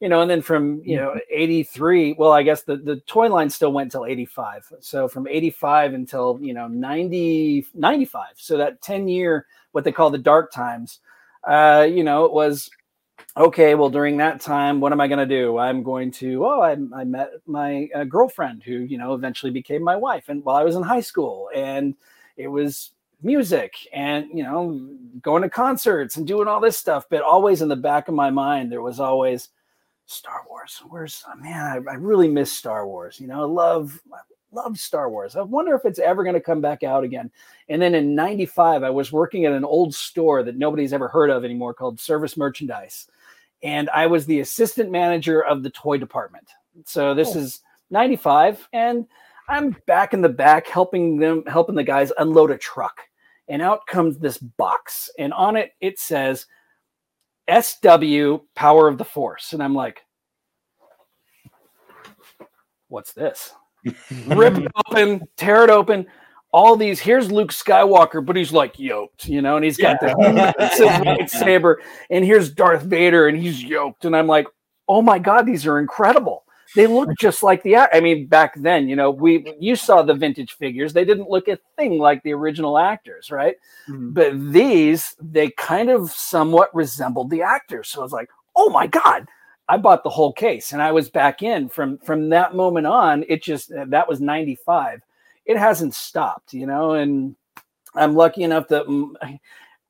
You know, and then from you know 83, well, I guess the, the toy line still went till 85. So from 85 until you know 90, 95. So that 10 year, what they call the dark times, uh, you know, it was okay, well, during that time, what am I going to do? I'm going to, oh, I, I met my uh, girlfriend who, you know, eventually became my wife. And while I was in high school, and it was music and, you know, going to concerts and doing all this stuff. But always in the back of my mind, there was always Star Wars. Where's, man, I, I really miss Star Wars. You know, I love, I love Star Wars. I wonder if it's ever going to come back out again. And then in 95, I was working at an old store that nobody's ever heard of anymore called Service Merchandise and I was the assistant manager of the toy department. So this oh. is 95 and I'm back in the back helping them helping the guys unload a truck. And out comes this box and on it it says SW Power of the Force and I'm like what's this? Rip it open, tear it open all these here's Luke Skywalker, but he's like yoked, you know, and he's got yeah. the lightsaber, and here's Darth Vader, and he's yoked, and I'm like, oh my god, these are incredible. They look just like the I mean, back then, you know, we you saw the vintage figures, they didn't look a thing like the original actors, right? Mm-hmm. But these, they kind of somewhat resembled the actors. So I was like, oh my god. I bought the whole case and I was back in from from that moment on. It just uh, that was 95 it hasn't stopped, you know. And I'm lucky enough that mm,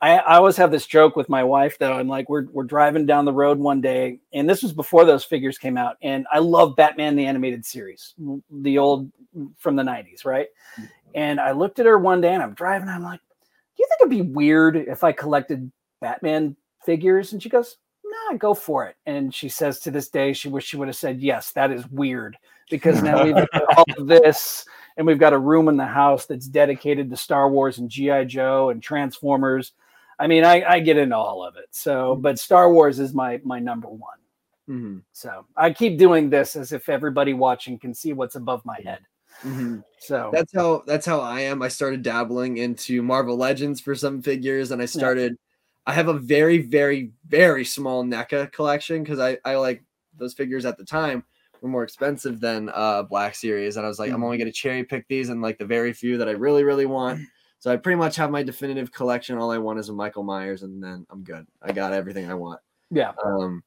I, I always have this joke with my wife though. I'm like, we're we're driving down the road one day, and this was before those figures came out. And I love Batman the animated series, the old from the '90s, right? Mm-hmm. And I looked at her one day, and I'm driving. I'm like, do you think it'd be weird if I collected Batman figures? And she goes, Nah, go for it. And she says to this day, she wish she would have said, Yes, that is weird because now we've got all of this and we've got a room in the house that's dedicated to Star Wars and GI Joe and Transformers. I mean, I, I get into all of it. So, mm-hmm. but Star Wars is my my number one. Mm-hmm. So I keep doing this as if everybody watching can see what's above my head. Mm-hmm. So that's how that's how I am. I started dabbling into Marvel Legends for some figures, and I started. I have a very, very, very small NECA collection because I I like those figures at the time were more expensive than uh Black Series, and I was like, mm-hmm. I'm only gonna cherry pick these and like the very few that I really really want. So I pretty much have my definitive collection. All I want is a Michael Myers, and then I'm good. I got everything I want. Yeah. Um,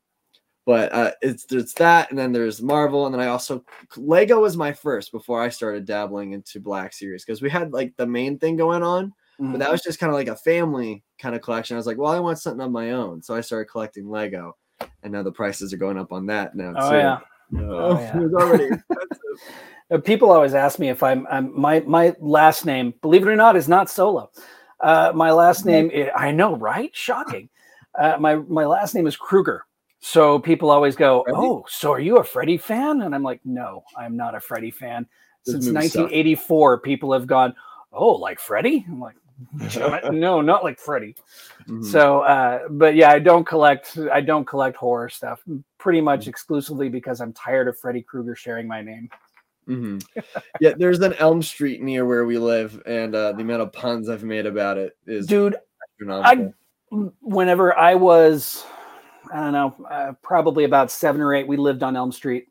but uh, it's it's that, and then there's Marvel, and then I also Lego was my first before I started dabbling into Black Series because we had like the main thing going on, mm-hmm. but that was just kind of like a family kind of collection. I was like, well, I want something of my own, so I started collecting Lego, and now the prices are going up on that now. Oh too. yeah. Oh, yeah. it was already expensive. Uh, people always ask me if I'm, I'm, my my last name, believe it or not, is not Solo. Uh, my last name, is, I know, right? Shocking. Uh, my my last name is Kruger. So people always go, Freddy? "Oh, so are you a Freddy fan?" And I'm like, "No, I'm not a Freddy fan." This Since 1984, sucks. people have gone, "Oh, like Freddy?" I'm like, no, not like Freddy. Mm-hmm. So, uh, but yeah, I don't collect. I don't collect horror stuff pretty much mm-hmm. exclusively because I'm tired of Freddy Krueger sharing my name. Mm-hmm. yeah, there's an Elm Street near where we live, and uh, the amount of puns I've made about it is dude. I whenever I was, I don't know, uh, probably about seven or eight, we lived on Elm Street.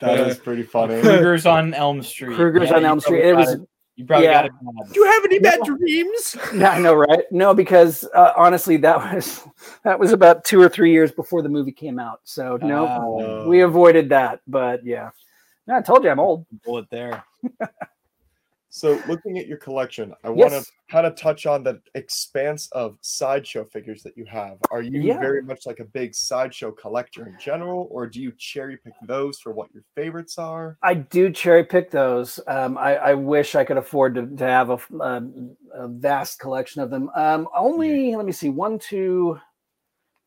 That is pretty funny. Krueger's on Elm Street. Krueger's yeah, on Elm Street. It was you probably yeah. got it. Do you have any bad no. dreams? Yeah, I know, right? No, because uh, honestly, that was that was about two or three years before the movie came out. So no, oh. we avoided that. But yeah, no, I told you I'm old. Bullet there. So, looking at your collection, I yes. want to kind of touch on the expanse of sideshow figures that you have. Are you yeah. very much like a big sideshow collector in general, or do you cherry pick those for what your favorites are? I do cherry pick those. Um, I, I, wish I could afford to, to have a, a, a, vast collection of them. Um, only, yeah. let me see, one, two,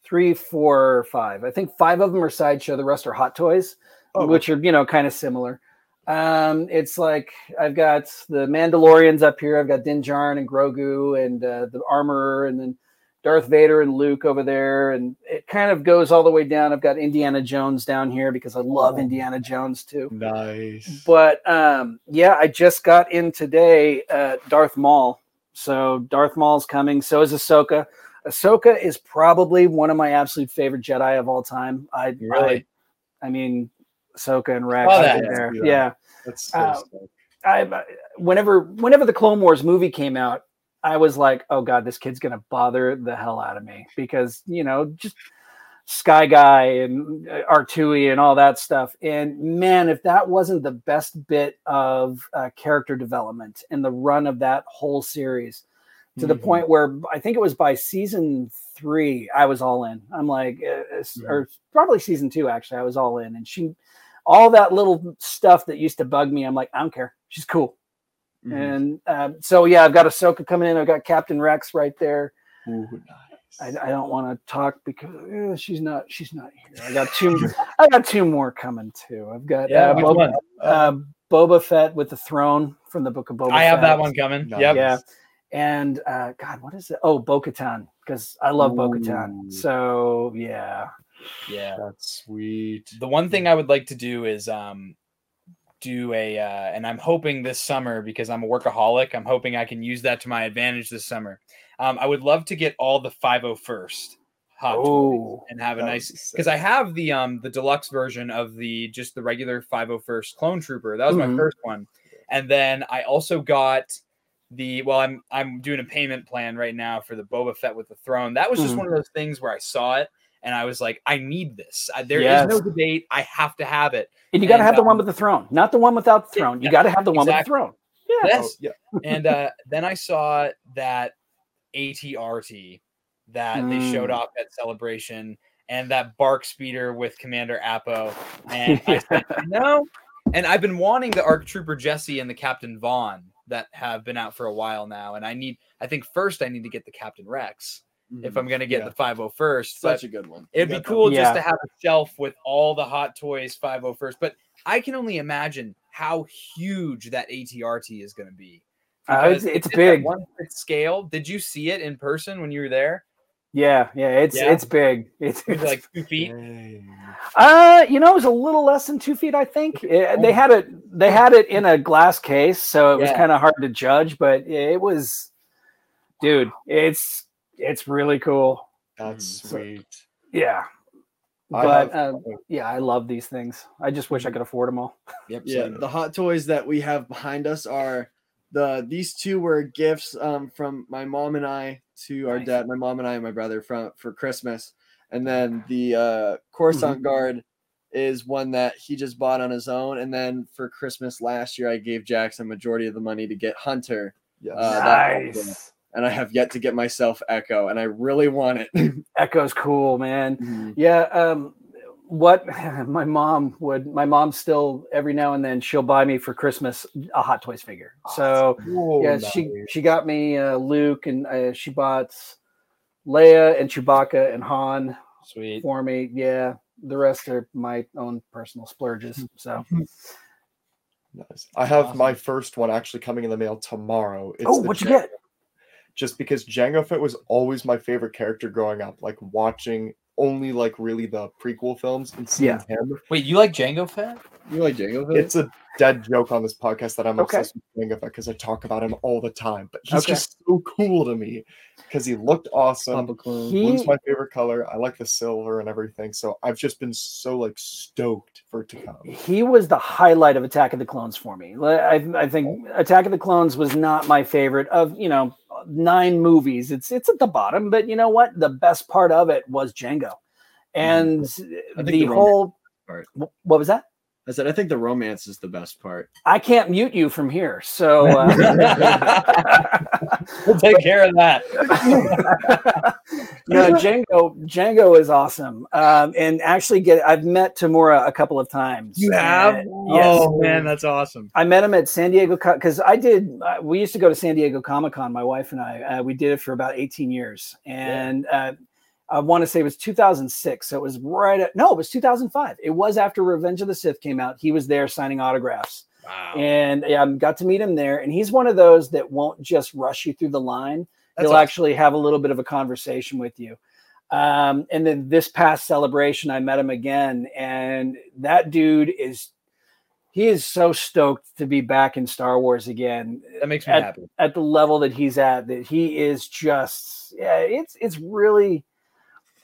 three, four, five. I think five of them are sideshow. The rest are hot toys, oh, which are you know kind of similar. Um, it's like I've got the Mandalorians up here. I've got Din Djarin and Grogu and uh, the armorer, and then Darth Vader and Luke over there, and it kind of goes all the way down. I've got Indiana Jones down here because I love Oh. Indiana Jones too. Nice. But um, yeah, I just got in today uh, Darth Maul. So Darth Maul's coming. So is Ahsoka. Ahsoka is probably one of my absolute favorite Jedi of all time. I Really? I, I mean, Ahsoka and Rex. Saw right that. there. Yeah. Yeah. That's so Uh. I whenever whenever the Clone Wars movie came out, I was like, oh god, this kid's gonna bother the hell out of me because you know just Sky Guy and uh, Artoo and all that stuff. And man, if that wasn't the best bit of uh, character development in the run of that whole series, to the Mhm. point where I think it was by season three, I was all in. I'm like, uh, s- or probably season two actually, I was all in. And she, all that little stuff that used to bug me, I'm like, I don't care. She's cool. Mhm. And um, so yeah, I've got Ahsoka coming in. I've got Captain Rex right there. Ooh, I, nice. I don't want to talk because uh, she's not she's not here. I got two I got two more coming too. I've got Yeah, uh, Boba, uh, Boba Fett with the throne from the book of Boba. I have that one coming. Nice. Yep. Yeah. And uh, God, what is it? Oh, Bo Katan, because I love Bo Ooh. Katan. So yeah. Yeah. That's sweet. The one thing I would like to do is um do a uh and I'm hoping this summer because I'm a workaholic, I'm hoping I can use that to my advantage this summer. Um I would love to get all the 501st hot Oh, and have a nice would be sick. because I have the um the deluxe version of the just the regular 501st clone trooper. That was Mhm. my first one. And then I also got the well, I'm I'm doing a payment plan right now for the Boba Fett with the throne. That was just Mhm. one of those things where I saw it and I was like, I need this. I, there is Yes. no debate. I have to have it. and you got to have the one um, with the throne, not the one without the throne. You got to have the one exactly. with the throne. Yeah. Oh, Yes. yeah. and uh, then I saw that ATRT that they showed Mm. off at Celebration and that BARC Speeder with Commander Appo. And I said, no. And I've been wanting the ARC Trooper Jesse and the Captain Vaughn that have been out for a while now. And I need, I think first I need to get the Captain Rex if I'm going to get Yeah. the 501st. Such a good one. It'd be cool one. just to have a shelf with all the Hot Toys 501st. But I can only imagine how huge that ATRT is going to be. Uh, it's- Because it's at that big. One fifth scale. Did you see it in person when you were there? Yeah, yeah, it's Yeah. it's big. It's, It was like two feet. Dang. uh, you know, it was a little less than two feet. I think Eh, they had it. They had it in a glass case, so it was Yeah. kind of hard to judge. But it was, dude, it's it's really cool. That's Mhm. sweet. Yeah, I but have- uh, yeah, I love these things. I just wish I could afford them all. Yep. Yeah, same. the hot toys that we have behind us are the these two were gifts um from my mom and I to our Nice. dad, my mom and I and my brother from for Christmas. And then the uh Coruscant guard is one that he just bought on his own. And then for Christmas last year, I gave Jackson majority of the money to get Hunter. Yes. Uh, that- nice. And I have yet to get myself Echo, and I really want it. Echo's cool, man. Mhm. Yeah. Um, what my mom would, my mom still every now and then she'll buy me for Christmas a Hot Toys figure. So Oh, yeah, she she got me uh, Luke and uh, she bought Leia and Chewbacca and Han Sweet. for me. Yeah, the rest are my own personal splurges. So Nice. I have Awesome. my first one actually coming in the mail tomorrow. It's oh, what'd you get? Just because Jango Fett was always my favorite character growing up, like watching only like really the prequel films and seeing Yeah. him. Wait, you like Jango Fett? You like Jango Fett? It's a dead joke on this podcast that I'm Okay. obsessed with Jango Fett because I talk about him all the time. But he's Okay. just so cool to me because he looked awesome. Papa Clone. He- Blue's my favorite color. I like the silver and everything. So I've just been so like stoked for it to come. He was the highlight of Attack of the Clones for me. I, I think Attack of the Clones was not my favorite of you know nine movies. It's it's at the bottom, but you know what? The best part of it was Jango, mm-hmm. and the the whole. part. What was that? I said I think the romance is the best part. I can't mute you from here, so. Uh, We'll take care of that. no, Jango. Jango is awesome, um, and actually, get I've met Temuera a couple of times. You have? Yes. Oh man, that's awesome. I met him at San Diego because I did. Uh, we used to go to San Diego Comic Con. My wife and I. Uh, we did it for about eighteen years, and uh, I want to say it was 2006. So it was right at no, it was 2005. It was after Revenge of the Sith came out. He was there signing autographs, Wow. and yeah, I got to meet him there. And he's one of those that won't just rush you through the line. That's He'll awesome. actually have a little bit of a conversation with you. Um, and then this past celebration, I met him again, and that dude is he is so stoked to be back in Star Wars again That makes me at- happy. at the level that he's at. That he is just yeah, it's it's really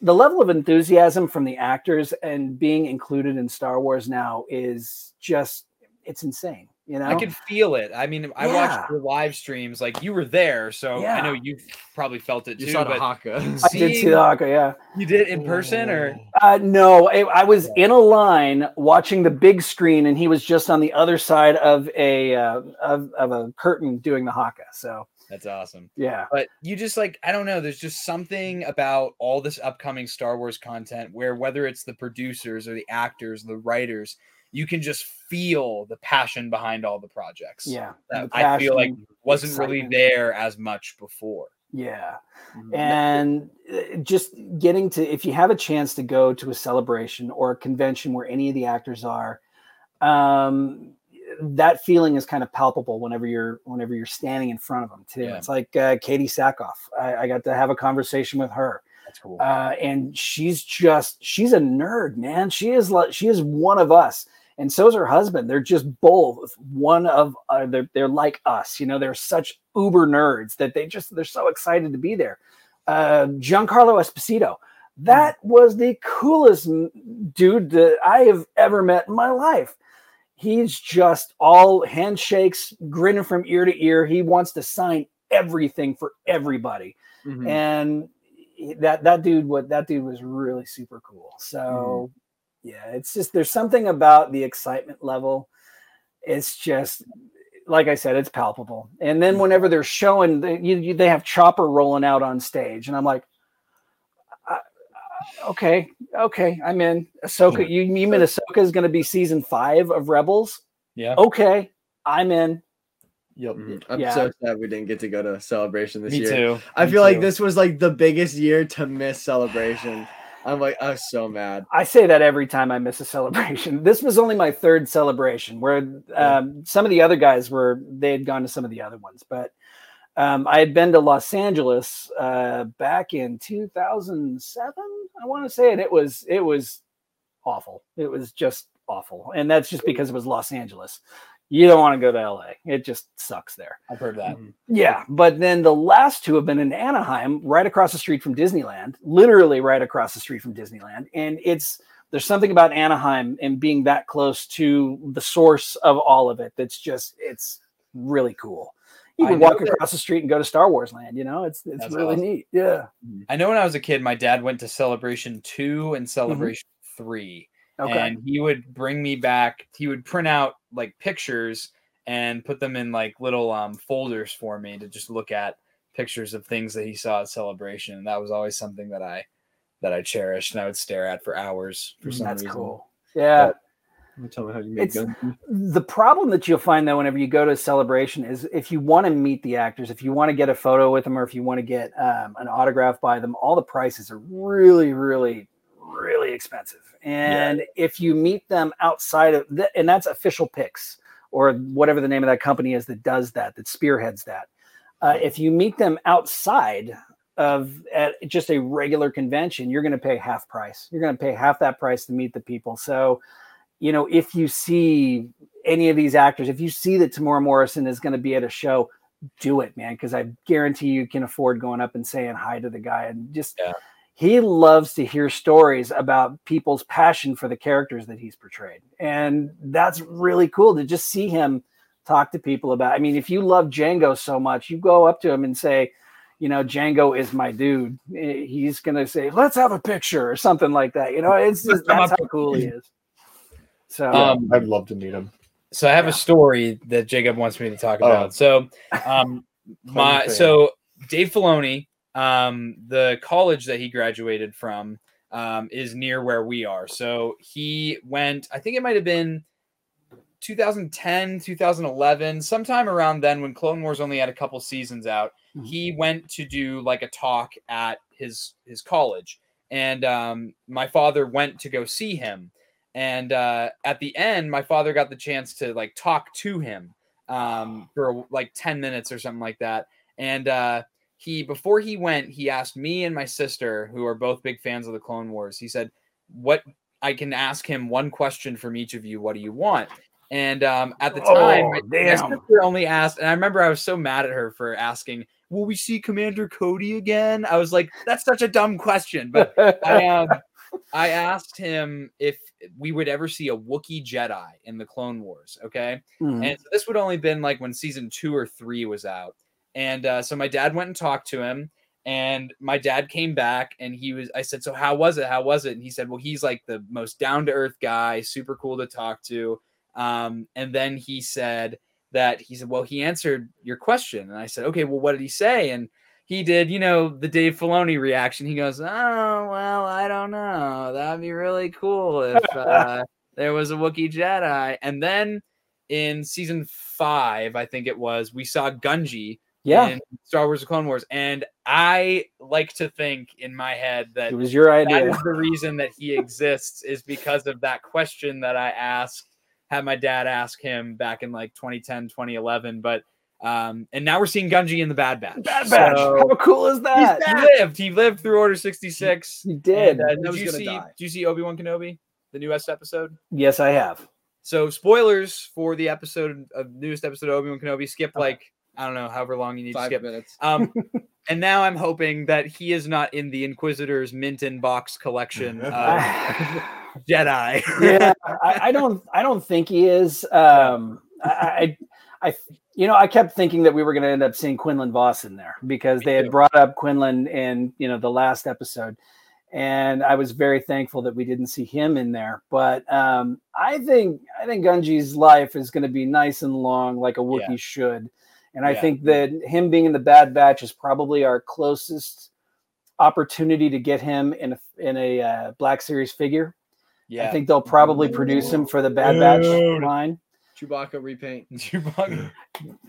the level of enthusiasm from the actors and being included in Star Wars now is just it's insane. You know, I could feel it. I mean, I Yeah. watched your live streams. Like you were there, so I know you probably felt it You too. saw the but Haka. I did see the Haka, yeah. you did it in person, or Uh, no, I, I was in a line watching the big screen, and he was just on the other side of a uh, of, of a curtain doing the haka. So that's awesome. yeah, But you just like I don't know. There's just something about all this upcoming Star Wars content where whether it's the producers or the actors, the writers, you can just feel the passion behind all the projects. yeah. that the I feel like wasn't really there as much before. Yeah, Mhm. and uh, just getting to if you have a chance to go to a celebration or a convention where any of the actors are, um, that feeling is kind of palpable whenever you're whenever you're standing in front of them too. Yeah. It's like uh, Katee Sackhoff. I, I got to have a conversation with her. That's cool. uh, and she's just she's a nerd, man. She is like she is one of us, and so is her husband. They're just both one of uh, they're they're like us, you know. They're such uber nerds that they just they're so excited to be there. Uh, Giancarlo Esposito, that was the coolest dude that I have ever met in my life. He's just all handshakes, grinning from ear to ear. He wants to sign everything for everybody Mhm. and that that dude what that dude was really super cool so yeah it's just there's something about the excitement level it's just like i said it's palpable and then whenever they're showing they, you, you, they have chopper rolling out on stage and i'm like I- I- okay okay i'm in ahsoka you, you mean ahsoka is going to be season five of rebels yeah. okay i'm in Yep. Mhm. I'm Yeah. so sad we didn't get to go to celebration this Me year. too. I Me feel like this was like the biggest year to miss celebration. I'm like, I was so mad. I say that every time I miss a celebration. This was only my third celebration, where um, some of the other guys were they had gone to some of the other ones, but um, I had been to Los Angeles uh, back in 2007. I want to say it. It was it was awful. It was just awful, and that's just because it was Los Angeles. You don't want to go to LA. It just sucks there. I've heard that. Mm-hmm. Yeah, but then the last two have been in Anaheim, right across the street from Disneyland, literally right across the street from Disneyland. And it's there's something about Anaheim and being that close to the source of all of it that's just it's really cool. You can walk that- across the street and go to Star Wars Land, you know? It's it's That's really awesome. neat. Yeah. Mm-hmm. I know when I was a kid, my dad went to Celebration two and mm-hmm. Celebration three, Okay. and he would bring me back. He would print out like pictures and put them in like little um, folders for me to just look at pictures of things that he saw at Celebration. And that was always something that I that I cherished and I would stare at for hours for some that's reason. cool. Yeah. Tell me how you make the problem that you'll find though whenever you go to a celebration is if you want to meet the actors if you want to get a photo with them or if you want to get um, an autograph by them all the prices are really really really expensive and if you meet them outside of the, and that's Official Pix or whatever the name of that company is that does that that spearheads that uh, if you meet them outside of at just a regular convention you're going to pay half price you're going to pay half that price to meet the people so you know, if you see any of these actors, if you see that Temuera Morrison is going to be at a show, do it, man, because I guarantee you can afford going up and saying hi to the guy. And just, Yeah. He loves to hear stories about people's passion for the characters that he's portrayed. And that's really cool to just see him talk to people about. I mean, if you love Jango so much, you go up to him and say, you know, Jango is my dude. Eh, He's gonna say, "Let's have a picture" or something like that. You know, it's just that's how cool he is. So Um, I'd love to meet him. So I have Yeah. a story that Jacob wants me to talk Oh. about. So, um, my so Dave Filoni, um, the college that he graduated from, um, is near where we are. So he went. I think it might have been 2010, 2011, sometime around then when Clone Wars only had a couple seasons out. Mhm. He went to do like a talk at his his college, and um, my father went to go see him and uh, at the end my father got the chance to like talk to him um, for like 10 minutes or something like that and uh, he before he went, he asked me and my sister, who are both big fans of the Clone Wars. He said, "What I can ask him one question from each of you. What do you want?" And um, at the time, Oh, my, sister only asked, and I remember I was so mad at her for asking, "Will we see Commander Cody again?" I was like, "That's such a dumb question," but I um, I asked him if we would ever see a Wookiee Jedi in the Clone Wars. Okay, Mhm. and so this would only been like when season two or three was out. And uh, so my dad went and talked to him, and my dad came back and he was. I said, "So how was it? How was it?" And he said, "Well, he's like the most down to earth guy, super cool to talk to." Um, and then he said that he said, "Well, he answered your question," and I said, "Okay, well, what did he say?" And he did, you know, the Dave Filoni reaction. He goes, "Oh, well, I don't know. That'd be really cool if uh, there was a Wookiee Jedi." And then in season five, I think it was, we saw Gungi yeah, in Star Wars: The Clone Wars, and I like to think in my head that it was your idea. is the reason that he exists is because of that question that I asked, had my dad ask him back in like 2010, 2011. But um, and now we're seeing Gungi in the Bad Batch. Bad Batch. So- How cool is that? he lived. He lived through Order 66. He did. And, uh, He was did you see? die. Did you see Obi Wan Kenobi, the newest episode? yes, I have. So spoilers for the episode of newest episode of Obi Wan Kenobi. Skip like I don't know, however long you need to Five skip. minutes. Um, and now I'm hoping that he is not in the Inquisitor's mint in box collection of Jedi. yeah, I, I don't. I don't think he is. Um, I, I, I, you know, I kept thinking that we were going to end up seeing Quinlan Vos in there because they too. had brought up Quinlan in, you know, the last episode, and I was very thankful that we didn't see him in there. But um, I think I think Gungi's life is going to be nice and long, like a Wookiee Yeah. should, and I Yeah. think that him being in the Bad Batch is probably our closest opportunity to get him in a in a uh, Black Series figure. yeah. I think they'll probably produce him for the Bad Batch Dude. line. Chewbacca repaint. Chewbacca.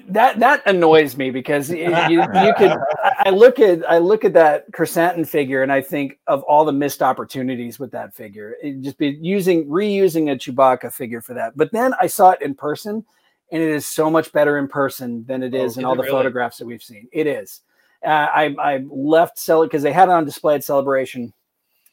That that annoys me because it- you, you could. I I look at I look at that Krrsantan figure and I think of all the missed opportunities with that figure. It just be using reusing a Chewbacca figure for that. But then I saw it in person, and it is so much better in person than it is Oh, in all the really? photographs that we've seen. It is. Uh, I I left sell it because they had it on display at Celebration.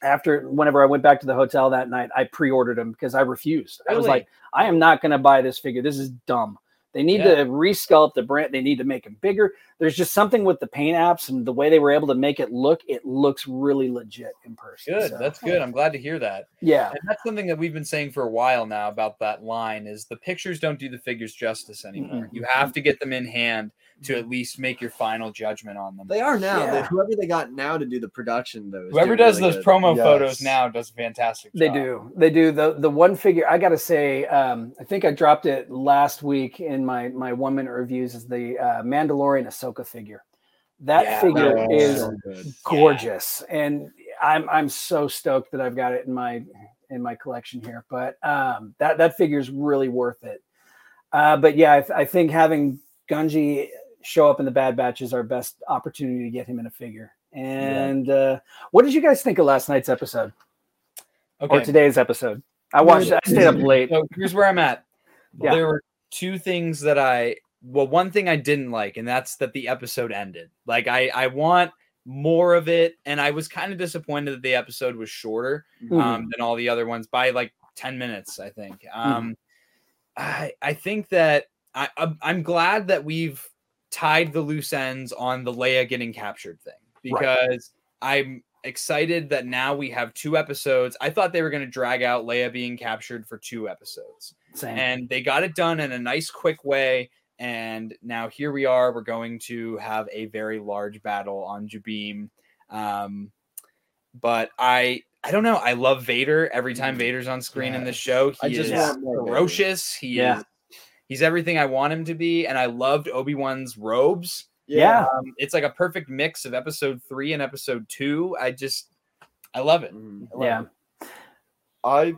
After whenever I went back to the hotel that night, I pre-ordered them because I refused. I was like, I am not going to buy this figure. This is dumb. They need Yeah. to resculpt the brand. They need to make them bigger. There's just something with the paint apps and the way they were able to make it look. It looks really legit in person. Good. So, That's good. I'm glad to hear that. yeah. And that's something that we've been saying for a while now about that line is the pictures don't do the figures justice anymore. Mm-mm. You have to get them in hand to at least make your final judgment on them. They are now. Yeah. They- whoever they got now to do the production, though. Whoever does really those good. promo Yes. photos now does a fantastic They do. They do. The the one figure I gotta say, um, I think I dropped it last week in my my one minute reviews is the uh, Mandalorian Ahsoka figure. That Yeah, figure that is so good. gorgeous, and I'm I'm so stoked that I've got it in my in my collection here. But um, that that figure is really worth it. Uh, but yeah, I, th- I think having Gungi show up in the Bad Batch is our best opportunity to get him in a figure. And uh, what did you guys think of last night's episode or Okay. today's episode? I watched. I stayed up late. So here's where I'm at. Yeah. There were two things that I well, one thing I didn't like, and that's that the episode ended. Like I I want more of it, and I was kind of disappointed that the episode was shorter Mhm. um, than all the other ones by like 10 minutes, I think. Hmm. Um, I I think that I I'm glad that we've tied the loose ends on the Leia getting captured thing because I'm excited that now we have two episodes. I thought they were going to drag out Leia being captured for two episodes, Same. and they got it done in a nice, quick way. And now here we are. We're going to have a very large battle on Jabiim. Um, but I I don't know. I love Vader every time Vader's on screen in this show. He is Vader. ferocious. He Yeah. is he's everything I want him to be. And I loved Obi-Wan's robes. Yeah. Um, it's like a perfect mix of episode three and episode two. I just I love it. Mhm. I love Yeah. it. I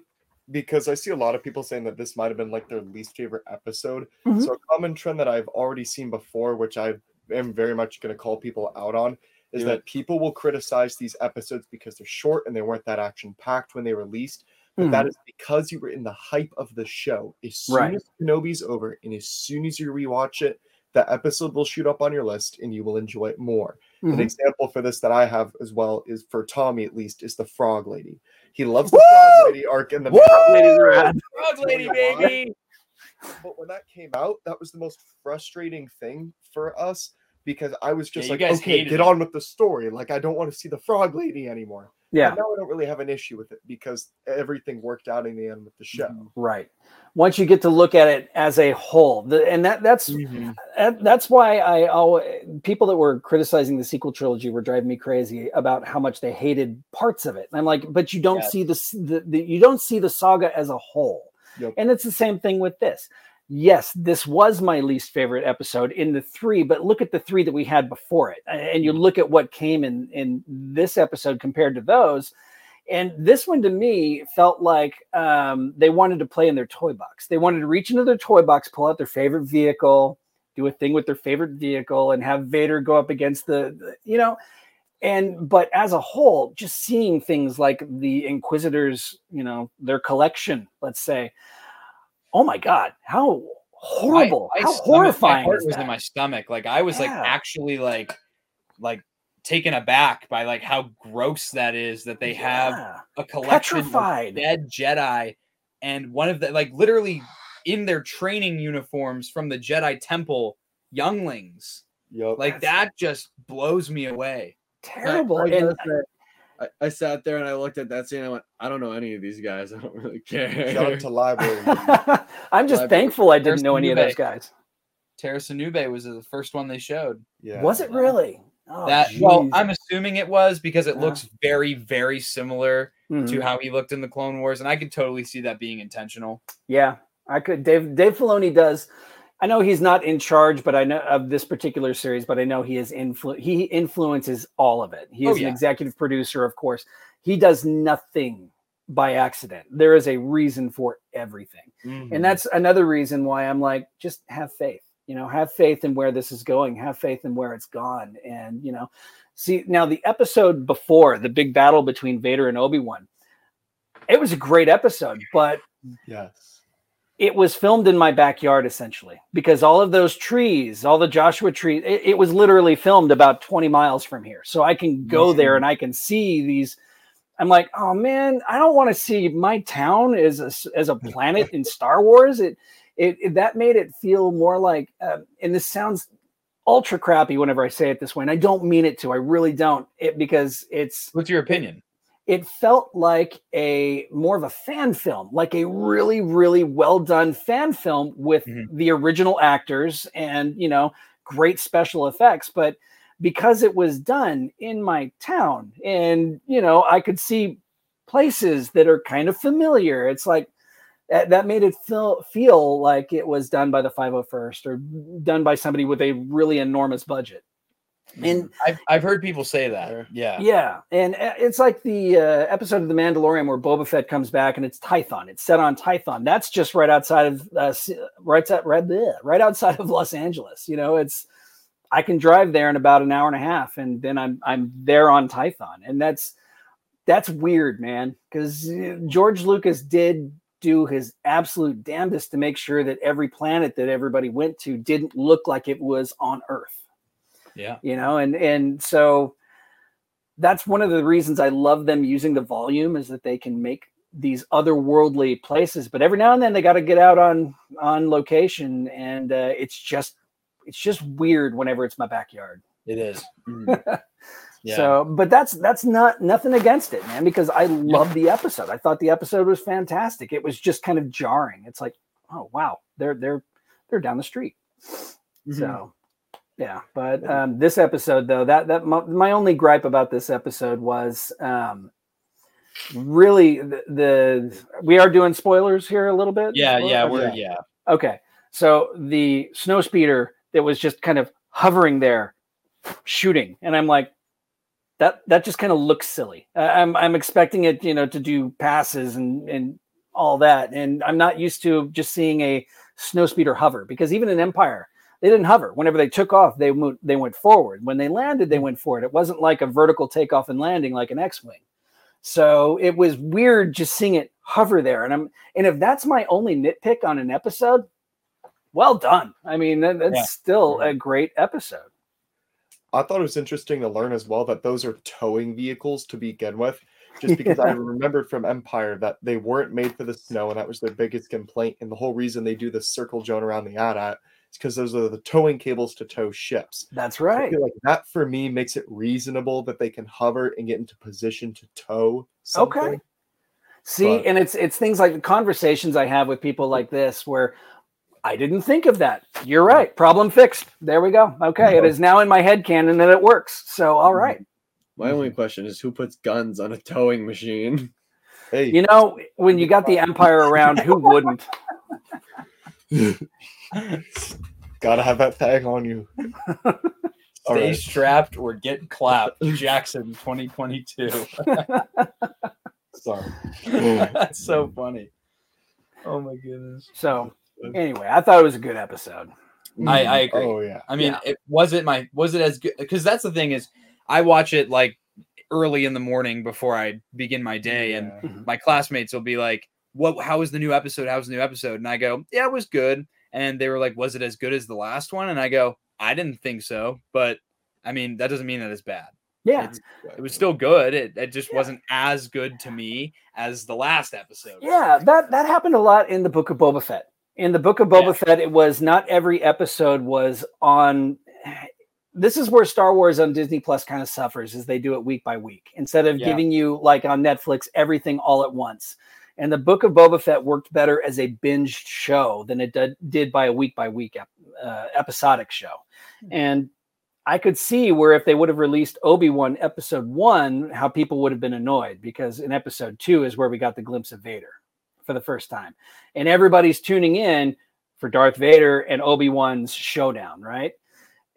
because I see a lot of people saying that this might have been like their least favorite episode. Mhm. So a common trend that I've already seen before, which I am very much going to call people out on, is Do that people will criticize these episodes because they're short and they weren't that action packed when they released. But Mhm. that is because you were in the hype of the show. As soon Right. as Kenobi's over and as soon as you rewatch it, that episode will shoot up on your list and you will enjoy it more. An Mhm. example for this that I have as well is for Tommy at least is the Frog Lady. He loves the Woo! Frog Lady arc and the Woo! Ladies are rad. Frog lady, Tell you why. baby. but when that came out, that was the most frustrating thing for us because I was just you like, okay, get it. on with the story. Like, I don't want to see the frog lady anymore. Yeah, But now I don't really have an issue with it because everything worked out in the end with the show. right. Once you get to look at it as a whole, the, and that that's Mm-hmm. that, that's why I always people that were criticizing the sequel trilogy were driving me crazy about how much they hated parts of it. And I'm like, but you don't Yes. see this the, the you don't see the saga as a whole. Yep. And it's the same thing with this. Yes, this was my least favorite episode in the three, but look at the three that we had before it, and you look at what came in in this episode compared to those. And this one to me felt like um, they wanted to play in their toy box. They wanted to reach into their toy box, pull out their favorite vehicle, do a thing with their favorite vehicle, and have Vader go up against the, the- you know. And but as a whole, just seeing things like the Inquisitors, you know, their collection, let's say, oh my God, how horrible, My- my how stomach- horrifying My heart was that? in my stomach. Like I was like actually like like taken aback by like how gross that is that they have a collection of dead Jedi and one of the like literally in their training uniforms from the Jedi Temple younglings. Yep. Like that just blows me away. terrible. I, I, and gotta say, I, I sat there and I looked at that scene. I went, I don't know any of these guys. I don't really care. Shout out to library. I'm just Library. thankful I didn't There's know any of those guys. Tera Sinube was the first one they showed. Yeah. Was it really? Oh, that well. I'm assuming it was because it Yeah. looks very, very similar Mhm. to how he looked in the Clone Wars, and I could totally see that being intentional. Yeah, I could. Dave Dave Filoni does. I know he's not in charge, but I know of this particular series. But I know he is influ- He influences all of it. He Oh, is yeah. an executive producer, of course. He does nothing by accident. There is a reason for everything, Mhm. and that's another reason why I'm like, just have faith. You know, have faith in where this is going. Have faith in where it's gone. And you know, see now the episode before the big battle between Vader and Obi Wan. It was a great episode, but yes. It was filmed in my backyard essentially because all of those trees all the joshua trees it, it was literally filmed about 20 miles from here. So i can go there and i can see these. I'm like oh man i don't want to see my town as a, as a planet in star wars. It, it, it- that made it feel more like uh, and this sounds ultra crappy whenever i say it this way and i don't mean it to i really don't it because it's What's your opinion? It felt like a more of a fan film, like a really, really well done fan film with Mhm. the original actors and you know great special effects. But because it was done in my town, and you know I could see places that are kind of familiar, it's like that, that made it feel feel like it was done by the 501st or done by somebody with a really enormous budget. And I've, I've heard people say that. Yeah. yeah, and uh, it's like the uh, episode of The Mandalorian where Boba Fett comes back and it's Tython. It's set on Tython. That's just right outside of uh, right, out- right, bleh, right outside of Los Angeles. You know, it's I can drive there in about an hour and a half, and then I'm I'm there on Tython, and that's that's weird, man, because George Lucas did do his absolute damnedest to make sure that every planet that everybody went to didn't look like it was on Earth Yeah. you know and and so that's one of the reasons i love them using the volume is that they can make these otherworldly places but every now and then they got to get out on on location and uh, it's just it's just weird whenever it's my backyard It is. Yeah. so but that's that's not nothing against it man because i love the episode i thought the episode was fantastic it was just kind of jarring it's like oh wow they're they're they're down the street Mhm. so yeah, but um, this episode though, that that my, my only gripe about this episode was um, really the, the we are doing spoilers here a little bit. yeah, yeah, Okay. we're yeah. Okay, so the snow speeder that was just kind of hovering there, shooting, and I'm like, that that just kind of looks silly. Uh, I'm I'm expecting it, you know, to do passes and and all that, and I'm not used to just seeing a snow speeder hover because even in Empire they didn't hover. Whenever they took off, they moved, they went forward. When they landed, they mm. went forward. It wasn't like a vertical takeoff and landing like an X-wing. So it was weird just seeing it hover there. And I'm and if that's my only nitpick on an episode, well done. I mean, that, that's Yeah. still a great episode. I thought it was interesting to learn as well that those are towing vehicles to begin with. Just because I remembered from Empire that they weren't made for the snow, and that was their biggest complaint. And the whole reason they do the circle zone around the AT-AT is because those are the towing cables to tow ships. That's So I right. feel like that for me makes it reasonable that they can hover and get into position to tow. Something. Okay. See, But- and it's it's things like the conversations I have with people like this where I didn't think of that. You're mm-hmm. right. Problem fixed. There we go. Okay, it is mm-hmm. now in my head canon that it works. So all mm-hmm. right. My only question is who puts guns on a towing machine? Hey, You know, when you got the empire around, who wouldn't? gotta have that tag on you. All Stay right. strapped or get clapped. Jackson 2022. Sorry. That's so funny. Oh my goodness. So anyway, I thought it was a good episode. Mm. I, I agree. Oh yeah. I mean, Yeah. it was it my was it as good because that's the thing is I watch it like early in the morning before I begin my day, and Yeah. Mm-hmm. my classmates will be like, "What? How was the new episode? How was the new episode?" And I go, "Yeah, it was good." And they were like, "Was it as good as the last one?" And I go, "I didn't think so, but I mean, that doesn't mean that it's bad. Yeah. It's, it was still good. It, it just wasn't as good to me as the last episode." Yeah, that that happened a lot in the Book of Boba Fett. In the Book of Boba Yeah. Fett, it was not every episode was on. This is where Star Wars on Disney Plus kind of suffers, is they do it week by week instead of Yeah. giving you like on Netflix everything all at once. And the Book of Boba Fett worked better as a binged show than it did, did by a week by week uh, episodic show. And I could see where if they would have released Obi Wan episode one, how people would have been annoyed because in episode two is where we got the glimpse of Vader for the first time. And everybody's tuning in for Darth Vader and Obi Wan's showdown, right?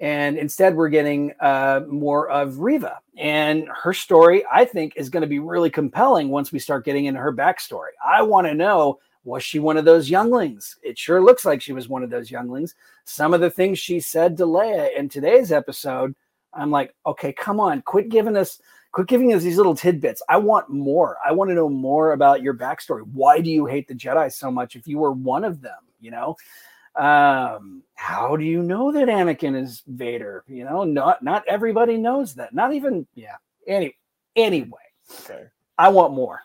And instead, we're getting uh, more of Reva. And her story, I think, is going to be really compelling once we start getting into her backstory. I want to know was she one of those younglings? It sure looks like she was one of those younglings. Some of the things she said to Leia in today's episode, I'm like, okay, come on, quit giving us quit giving us these little tidbits. I want more. I want to know more about your backstory. Why do you hate the Jedi so much if you were one of them? You know, um, how do you know that Anakin is Vader? You know, not not everybody knows that. Not even yeah. Any anyway, Okay. I want more.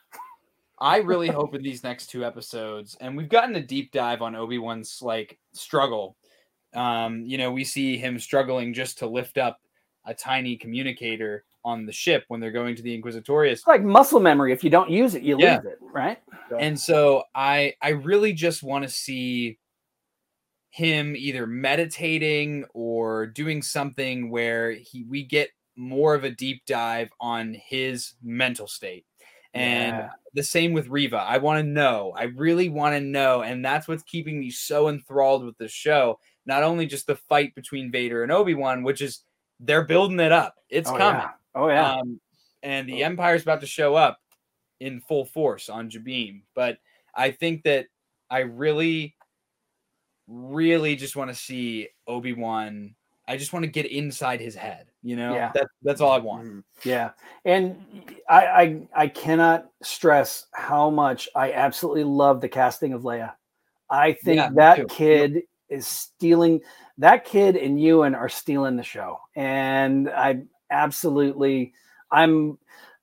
I really hope in these next two episodes, and we've gotten a deep dive on Obi Wan's like struggle. Um, you know, we see him struggling just to lift up a tiny communicator on the ship when they're going to the Inquisitorius. It's like muscle memory. If you don't use it, you Yeah. lose it, right? And so I I really just want to see him either meditating or doing something where he we get more of a deep dive on his mental state. And Yeah. the same with Reva. I want to know. I really want to know. And that's what's keeping me so enthralled with the show. Not only just the fight between Vader and Obi-Wan, which is they're building it up. It's oh, coming. Yeah. Oh yeah. Um, and the Empire's about to show up in full force on Jabiim. But I think that I really, really just want to see Obi Wan. I just want to get inside his head. You know, Yeah. that, that's all I want. Mhm. Yeah, and I, I I cannot stress how much I absolutely love the casting of Leia. I think Yeah, that too. kid is stealing. That kid and Ewan are stealing the show, and I absolutely. I'm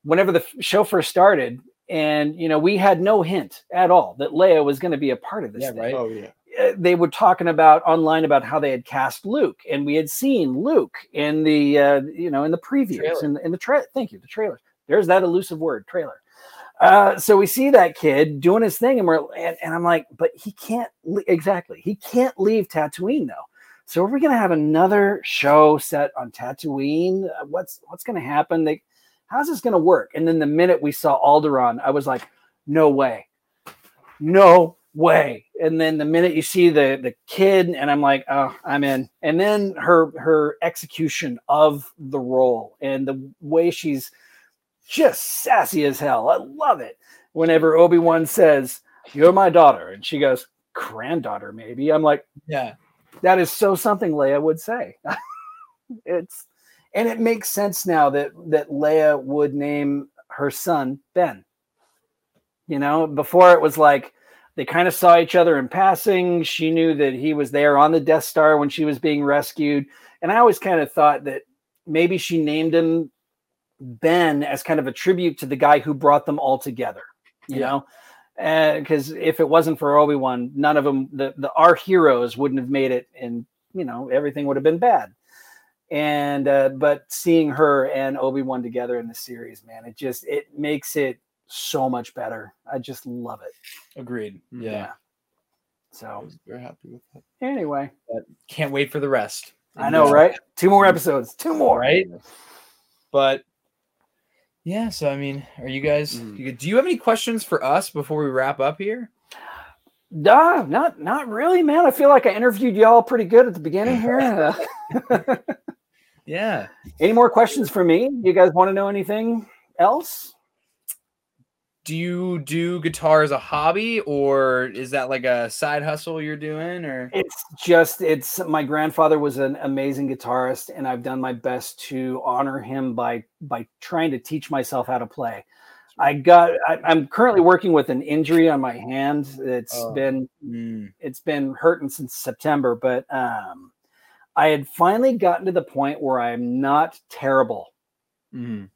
whenever the show first started, and you know we had no hint at all that Leia was going to be a part of this. Yeah, thing right. Oh yeah. Uh, they were talking about online about how they had cast Luke, and we had seen Luke in the uh, you know in the previews Trailer. in, in the trailer. Thank you, the trailer. There's that elusive word, trailer. Uh, so we see that kid doing his thing, and we're and, and I'm like, but he can't le- exactly. He can't leave Tatooine though. So are we going to have another show set on Tatooine? Uh, What's what's going to happen? They, how's this going to work? And then the minute we saw Alderaan, I was like, no way, no way. And then the minute you see the the kid, and I'm like, oh, I'm in. And then her her execution of the role and the way she's just sassy as hell. I love it. Whenever Obi Wan says, "You're my daughter," and she goes, "Granddaughter, maybe," I'm like, Yeah. that is so something Leia would say. it's and it makes sense now that that Leia would name her son Ben. You know, before it was like, they kind of saw each other in passing. She knew that he was there on the Death Star when she was being rescued. And I always kind of thought that maybe she named him Ben as kind of a tribute to the guy who brought them all together, you Yeah. know? Because if it wasn't for Obi Wan, none of them, the, the our heroes wouldn't have made it, and you know everything would have been bad. And uh, but seeing her and Obi Wan together in the series, man, it just it makes it so much better. I just love it. Agreed. Mhm. Yeah. So was very happy with that. anyway, Can't wait for the rest. I know, Yeah. right? Two more episodes. Two more. Right. But yeah, so I mean, are you guys you- do you have any questions for us before we wrap up here? Nah, not not really, man. I feel like I interviewed y'all pretty good at the beginning here. Yeah. any more questions for me? You guys want to know anything else? Do you do guitar as a hobby or is that like a side hustle you're doing or It's just it's my grandfather was an amazing guitarist, and I've done my best to honor him by by trying to teach myself how to play. I got I, I'm currently working with an injury on my hand. It's Oh. been Mm, it's been hurting since September, but um, I had finally gotten to the point where I'm not terrible, Mhm.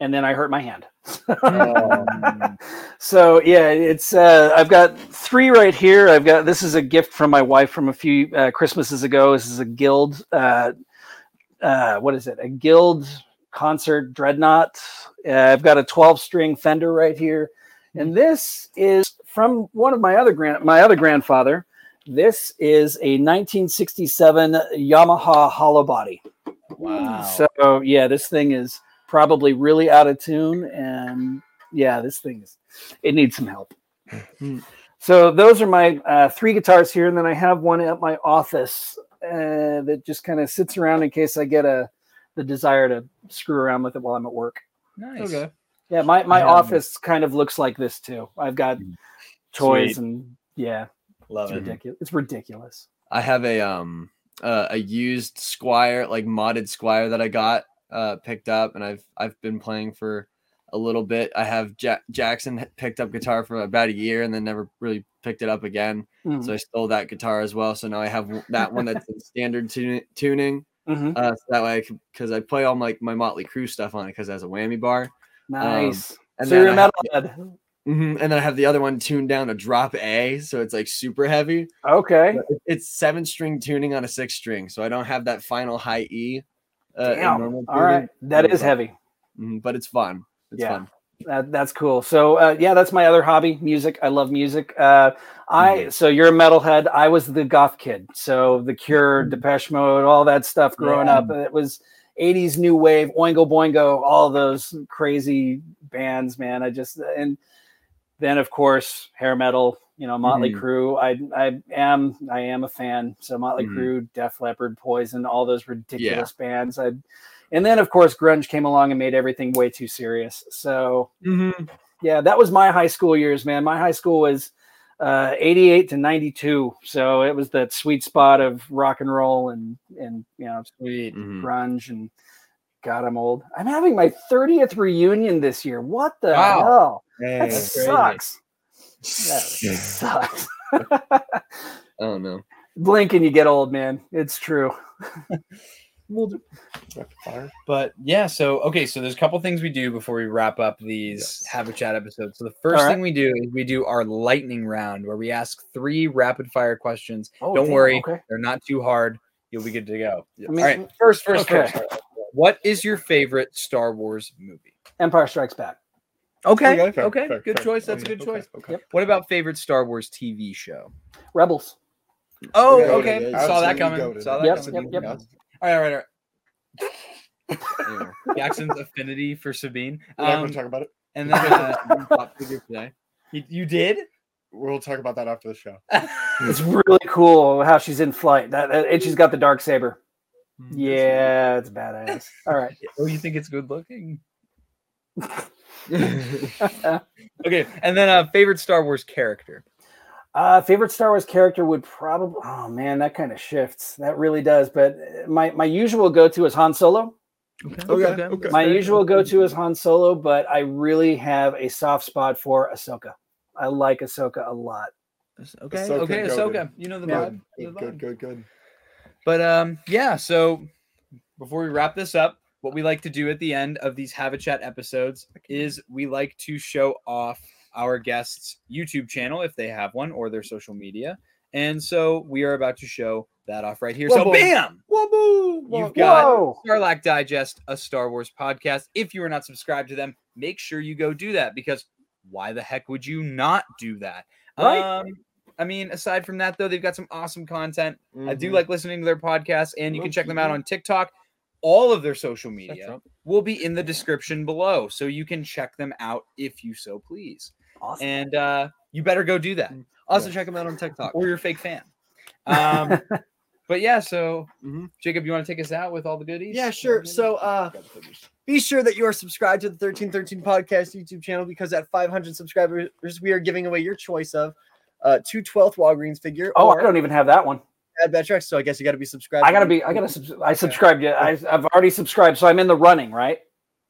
And then I hurt my hand. Mm. so yeah, it's uh, I've got three right here. I've got this is a gift from my wife from a few uh, Christmases ago. This is a Guild. Uh, uh, what is it? A Guild concert dreadnought. Uh, I've got a 12 string Fender right here, and this is from one of my other grand my other grandfather. This is a 1967 Yamaha hollow body. wow. So yeah, this thing is probably really out of tune, and yeah, this thing is it needs some help. Hmm. so those are my uh, three guitars here, and then I have one at my office uh, that just kind of sits around in case I get a the desire to screw around with it while I'm at work. nice. Okay. Yeah, my my I have- office kind of looks like this too. I've got toys Sweet. and yeah, Love it's it. ridiculous. It's ridiculous. I have a um uh, a used Squire, like modded Squire that I got uh picked up, and I've I've been playing for a little bit. I have ja- Jackson picked up guitar for about a year and then never really picked it up again. Mhm. So I stole that guitar as well. So now I have that one that's in standard tuni- tuning. Mhm. Uh, so that way, because I play all my my Motley Crue stuff on it because it has a whammy bar. Nice. And so you're a I metalhead. Mhm, and then I have the other one tuned down to drop A, so it's like super heavy. Okay. It's seven string tuning on a six string, so I don't have that final high E. Uh, Damn. normal All right. That is heavy. Mhm, but it's fun. It's Yeah. fun. That, that's cool. So uh, yeah, that's my other hobby, music. I love music. Uh, I Mm-hmm. so you're a metalhead. I was the goth kid. So the Cure, Depeche Mode, all that stuff growing Yeah. up. It was 80s new wave, Oingo Boingo, all those crazy bands, man. I just and then of course hair metal. You know, Motley Mhm. Crue. I I am I am a fan. So Motley Mhm. Crue, Def Leppard, Poison, all those ridiculous bands. I and then of course grunge came along and made everything way too serious. So yeah, that was my high school years, man. My high school was uh, 88 to 92. So it was that sweet spot of rock and roll and, and, you know, Sweet. Mhm. grunge and God, I'm old. I'm having my 30th reunion this year. What the Wow. hell? Hey, That That's crazy. sucks. That sucks. I don't know. Blink and you get old, man. It's true. Rapid fire. But yeah, so okay, so there's a couple things we do before we wrap up these Yes. have a chat episodes. So the first All right. thing we do is we do our lightning round where we ask three rapid fire questions. Oh, Don't damn, worry, Okay. they're not too hard. You'll be good to go. I mean, All right, first, first, okay. first. What is your favorite Star Wars movie? Empire Strikes Back. Okay, okay, fair, fair, good fair. choice. That's a good okay, choice. Okay. Yep. What about favorite Star Wars TV show? Rebels. Oh, Okay, okay, okay, saw that coming. goated. Saw that Yep, coming. yep, yep. All right, all right, all right. Anyway. Jackson's affinity for Sabine. We're not Um, to talk about it. and then uh, Top figure today. you, you did. We'll talk about that after the show. It's really cool how she's in flight. That, that- and she's got the dark saber. Yeah, it's badass. All right. Oh, you think it's good looking? Okay, and then uh, favorite Star Wars character. Uh, favorite Star Wars character would probably. Oh man, that kind of shifts. That really does. But uh, my my usual go to is Han Solo. Okay, okay. okay. My usual go to is Han Solo, but I really have a soft spot for Ahsoka. I like Ahsoka a lot. Okay, Ahsoka okay, goated. Ahsoka. You know the vibe. you Good, good, good, good. But um, yeah. So before we wrap this up, what we like to do at the end of these Have a Chat episodes is we like to show off our guests' YouTube channel if they have one or their social media. And so we are about to show that off right here. So Whoa, bam, Waboo! you've got Whoa. Sarlacc Digest, a Star Wars podcast. If you are not subscribed to them, make sure you go do that because why the heck would you not do that? Right. Um, I mean, aside from that, though, they've got some awesome content. I do Mhm. like listening to their podcast, and you can check them out on TikTok. All of their social media will be in the description below, so you can check them out if you so please. Awesome. And uh, you better go do that, Also Yeah. check them out on TikTok. or you're fake fan. Um, but yeah, so Mhm. Jacob, you want to take us out with all the goodies? Yeah, sure. So uh be sure that you are subscribed to the 1313 podcast YouTube channel because at 500 subscribers, we are giving away your choice of uh two 12th Walgreens figure oh, or I don't even have that one. Ad Vetric. So I guess you got to be subscribed. I gotta be. I gotta. Subs- I subscribed. Yeah, I, I've already subscribed, so I'm in the running, right?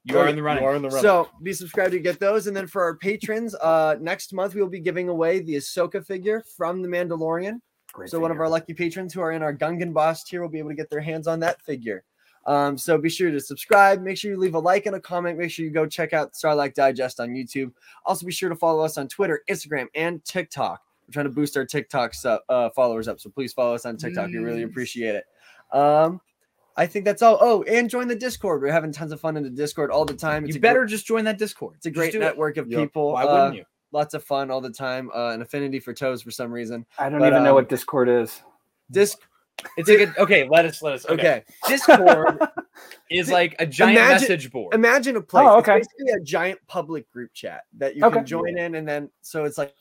you are in the running. You are in the running. So be subscribed to get those. And then for our patrons, uh next month we will be giving away the Ahsoka figure from the Mandalorian. Great so one of our lucky patrons who are in our Gungan boss tier will be able to get their hands on that figure. Um, so be sure to subscribe. Make sure you leave a like and a comment. Make sure you go check out Sarlacc Digest on YouTube. Also, be sure to follow us on Twitter, Instagram, and TikTok. We're trying to boost our TikTok su- uh, followers up, so please follow us on TikTok. We really appreciate it. Um, I think that's all. Oh, and join the Discord. We're having tons of fun in the Discord all the time. It's You a gr- better just join that Discord. it's a great do it. network of Yep. people. Why uh, wouldn't you? Lots of fun all the time. Uh, an affinity for toes for some reason. I don't but, even know um, what Discord is. Disc. It's like a, okay. Let us let us. Okay. Okay. Discord is like a giant Imagine- message board. Imagine a place. Oh, It's okay. basically a giant public group chat that you Okay. can join in, and then so it's like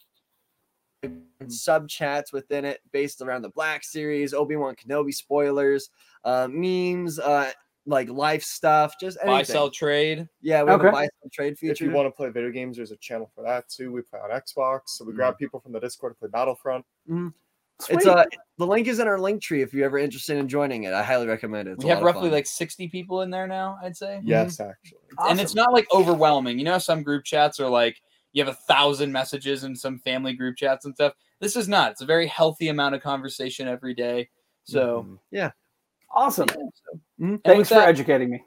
sub chats within it based around the Black Series, Obi Wan Kenobi spoilers, uh, memes, uh, like life stuff, just anything. Buy sell trade. Yeah, we have a buy sell trade feature. if you want to play video games, there's a channel for that too. We play on Xbox, so we Mm. grab people from the Discord to play Battlefront. It's Sweet. uh the link is in our link tree if you're ever interested in joining it. I highly recommend it. It's we have roughly like sixty people in there now. I'd say. Yes, actually. and it's not like overwhelming. You know, some group chats are like you have a thousand messages in some family group chats and stuff. This is not. It's a very healthy amount of conversation every day. So Mhm. awesome. yeah, so- Mhm. Thanks for that- educating me.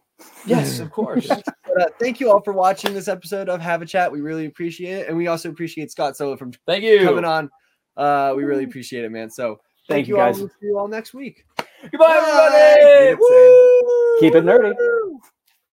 yes, of course. But, uh, thank you all for watching this episode of Have a Chat. We really appreciate it, and we also appreciate Scott Solo from Thank you. coming on. Uh, we really appreciate it, man. So Thank you, all. guys. We'll see you all next week. Goodbye, Bye. everybody. Keep it. Woo! Keep it nerdy.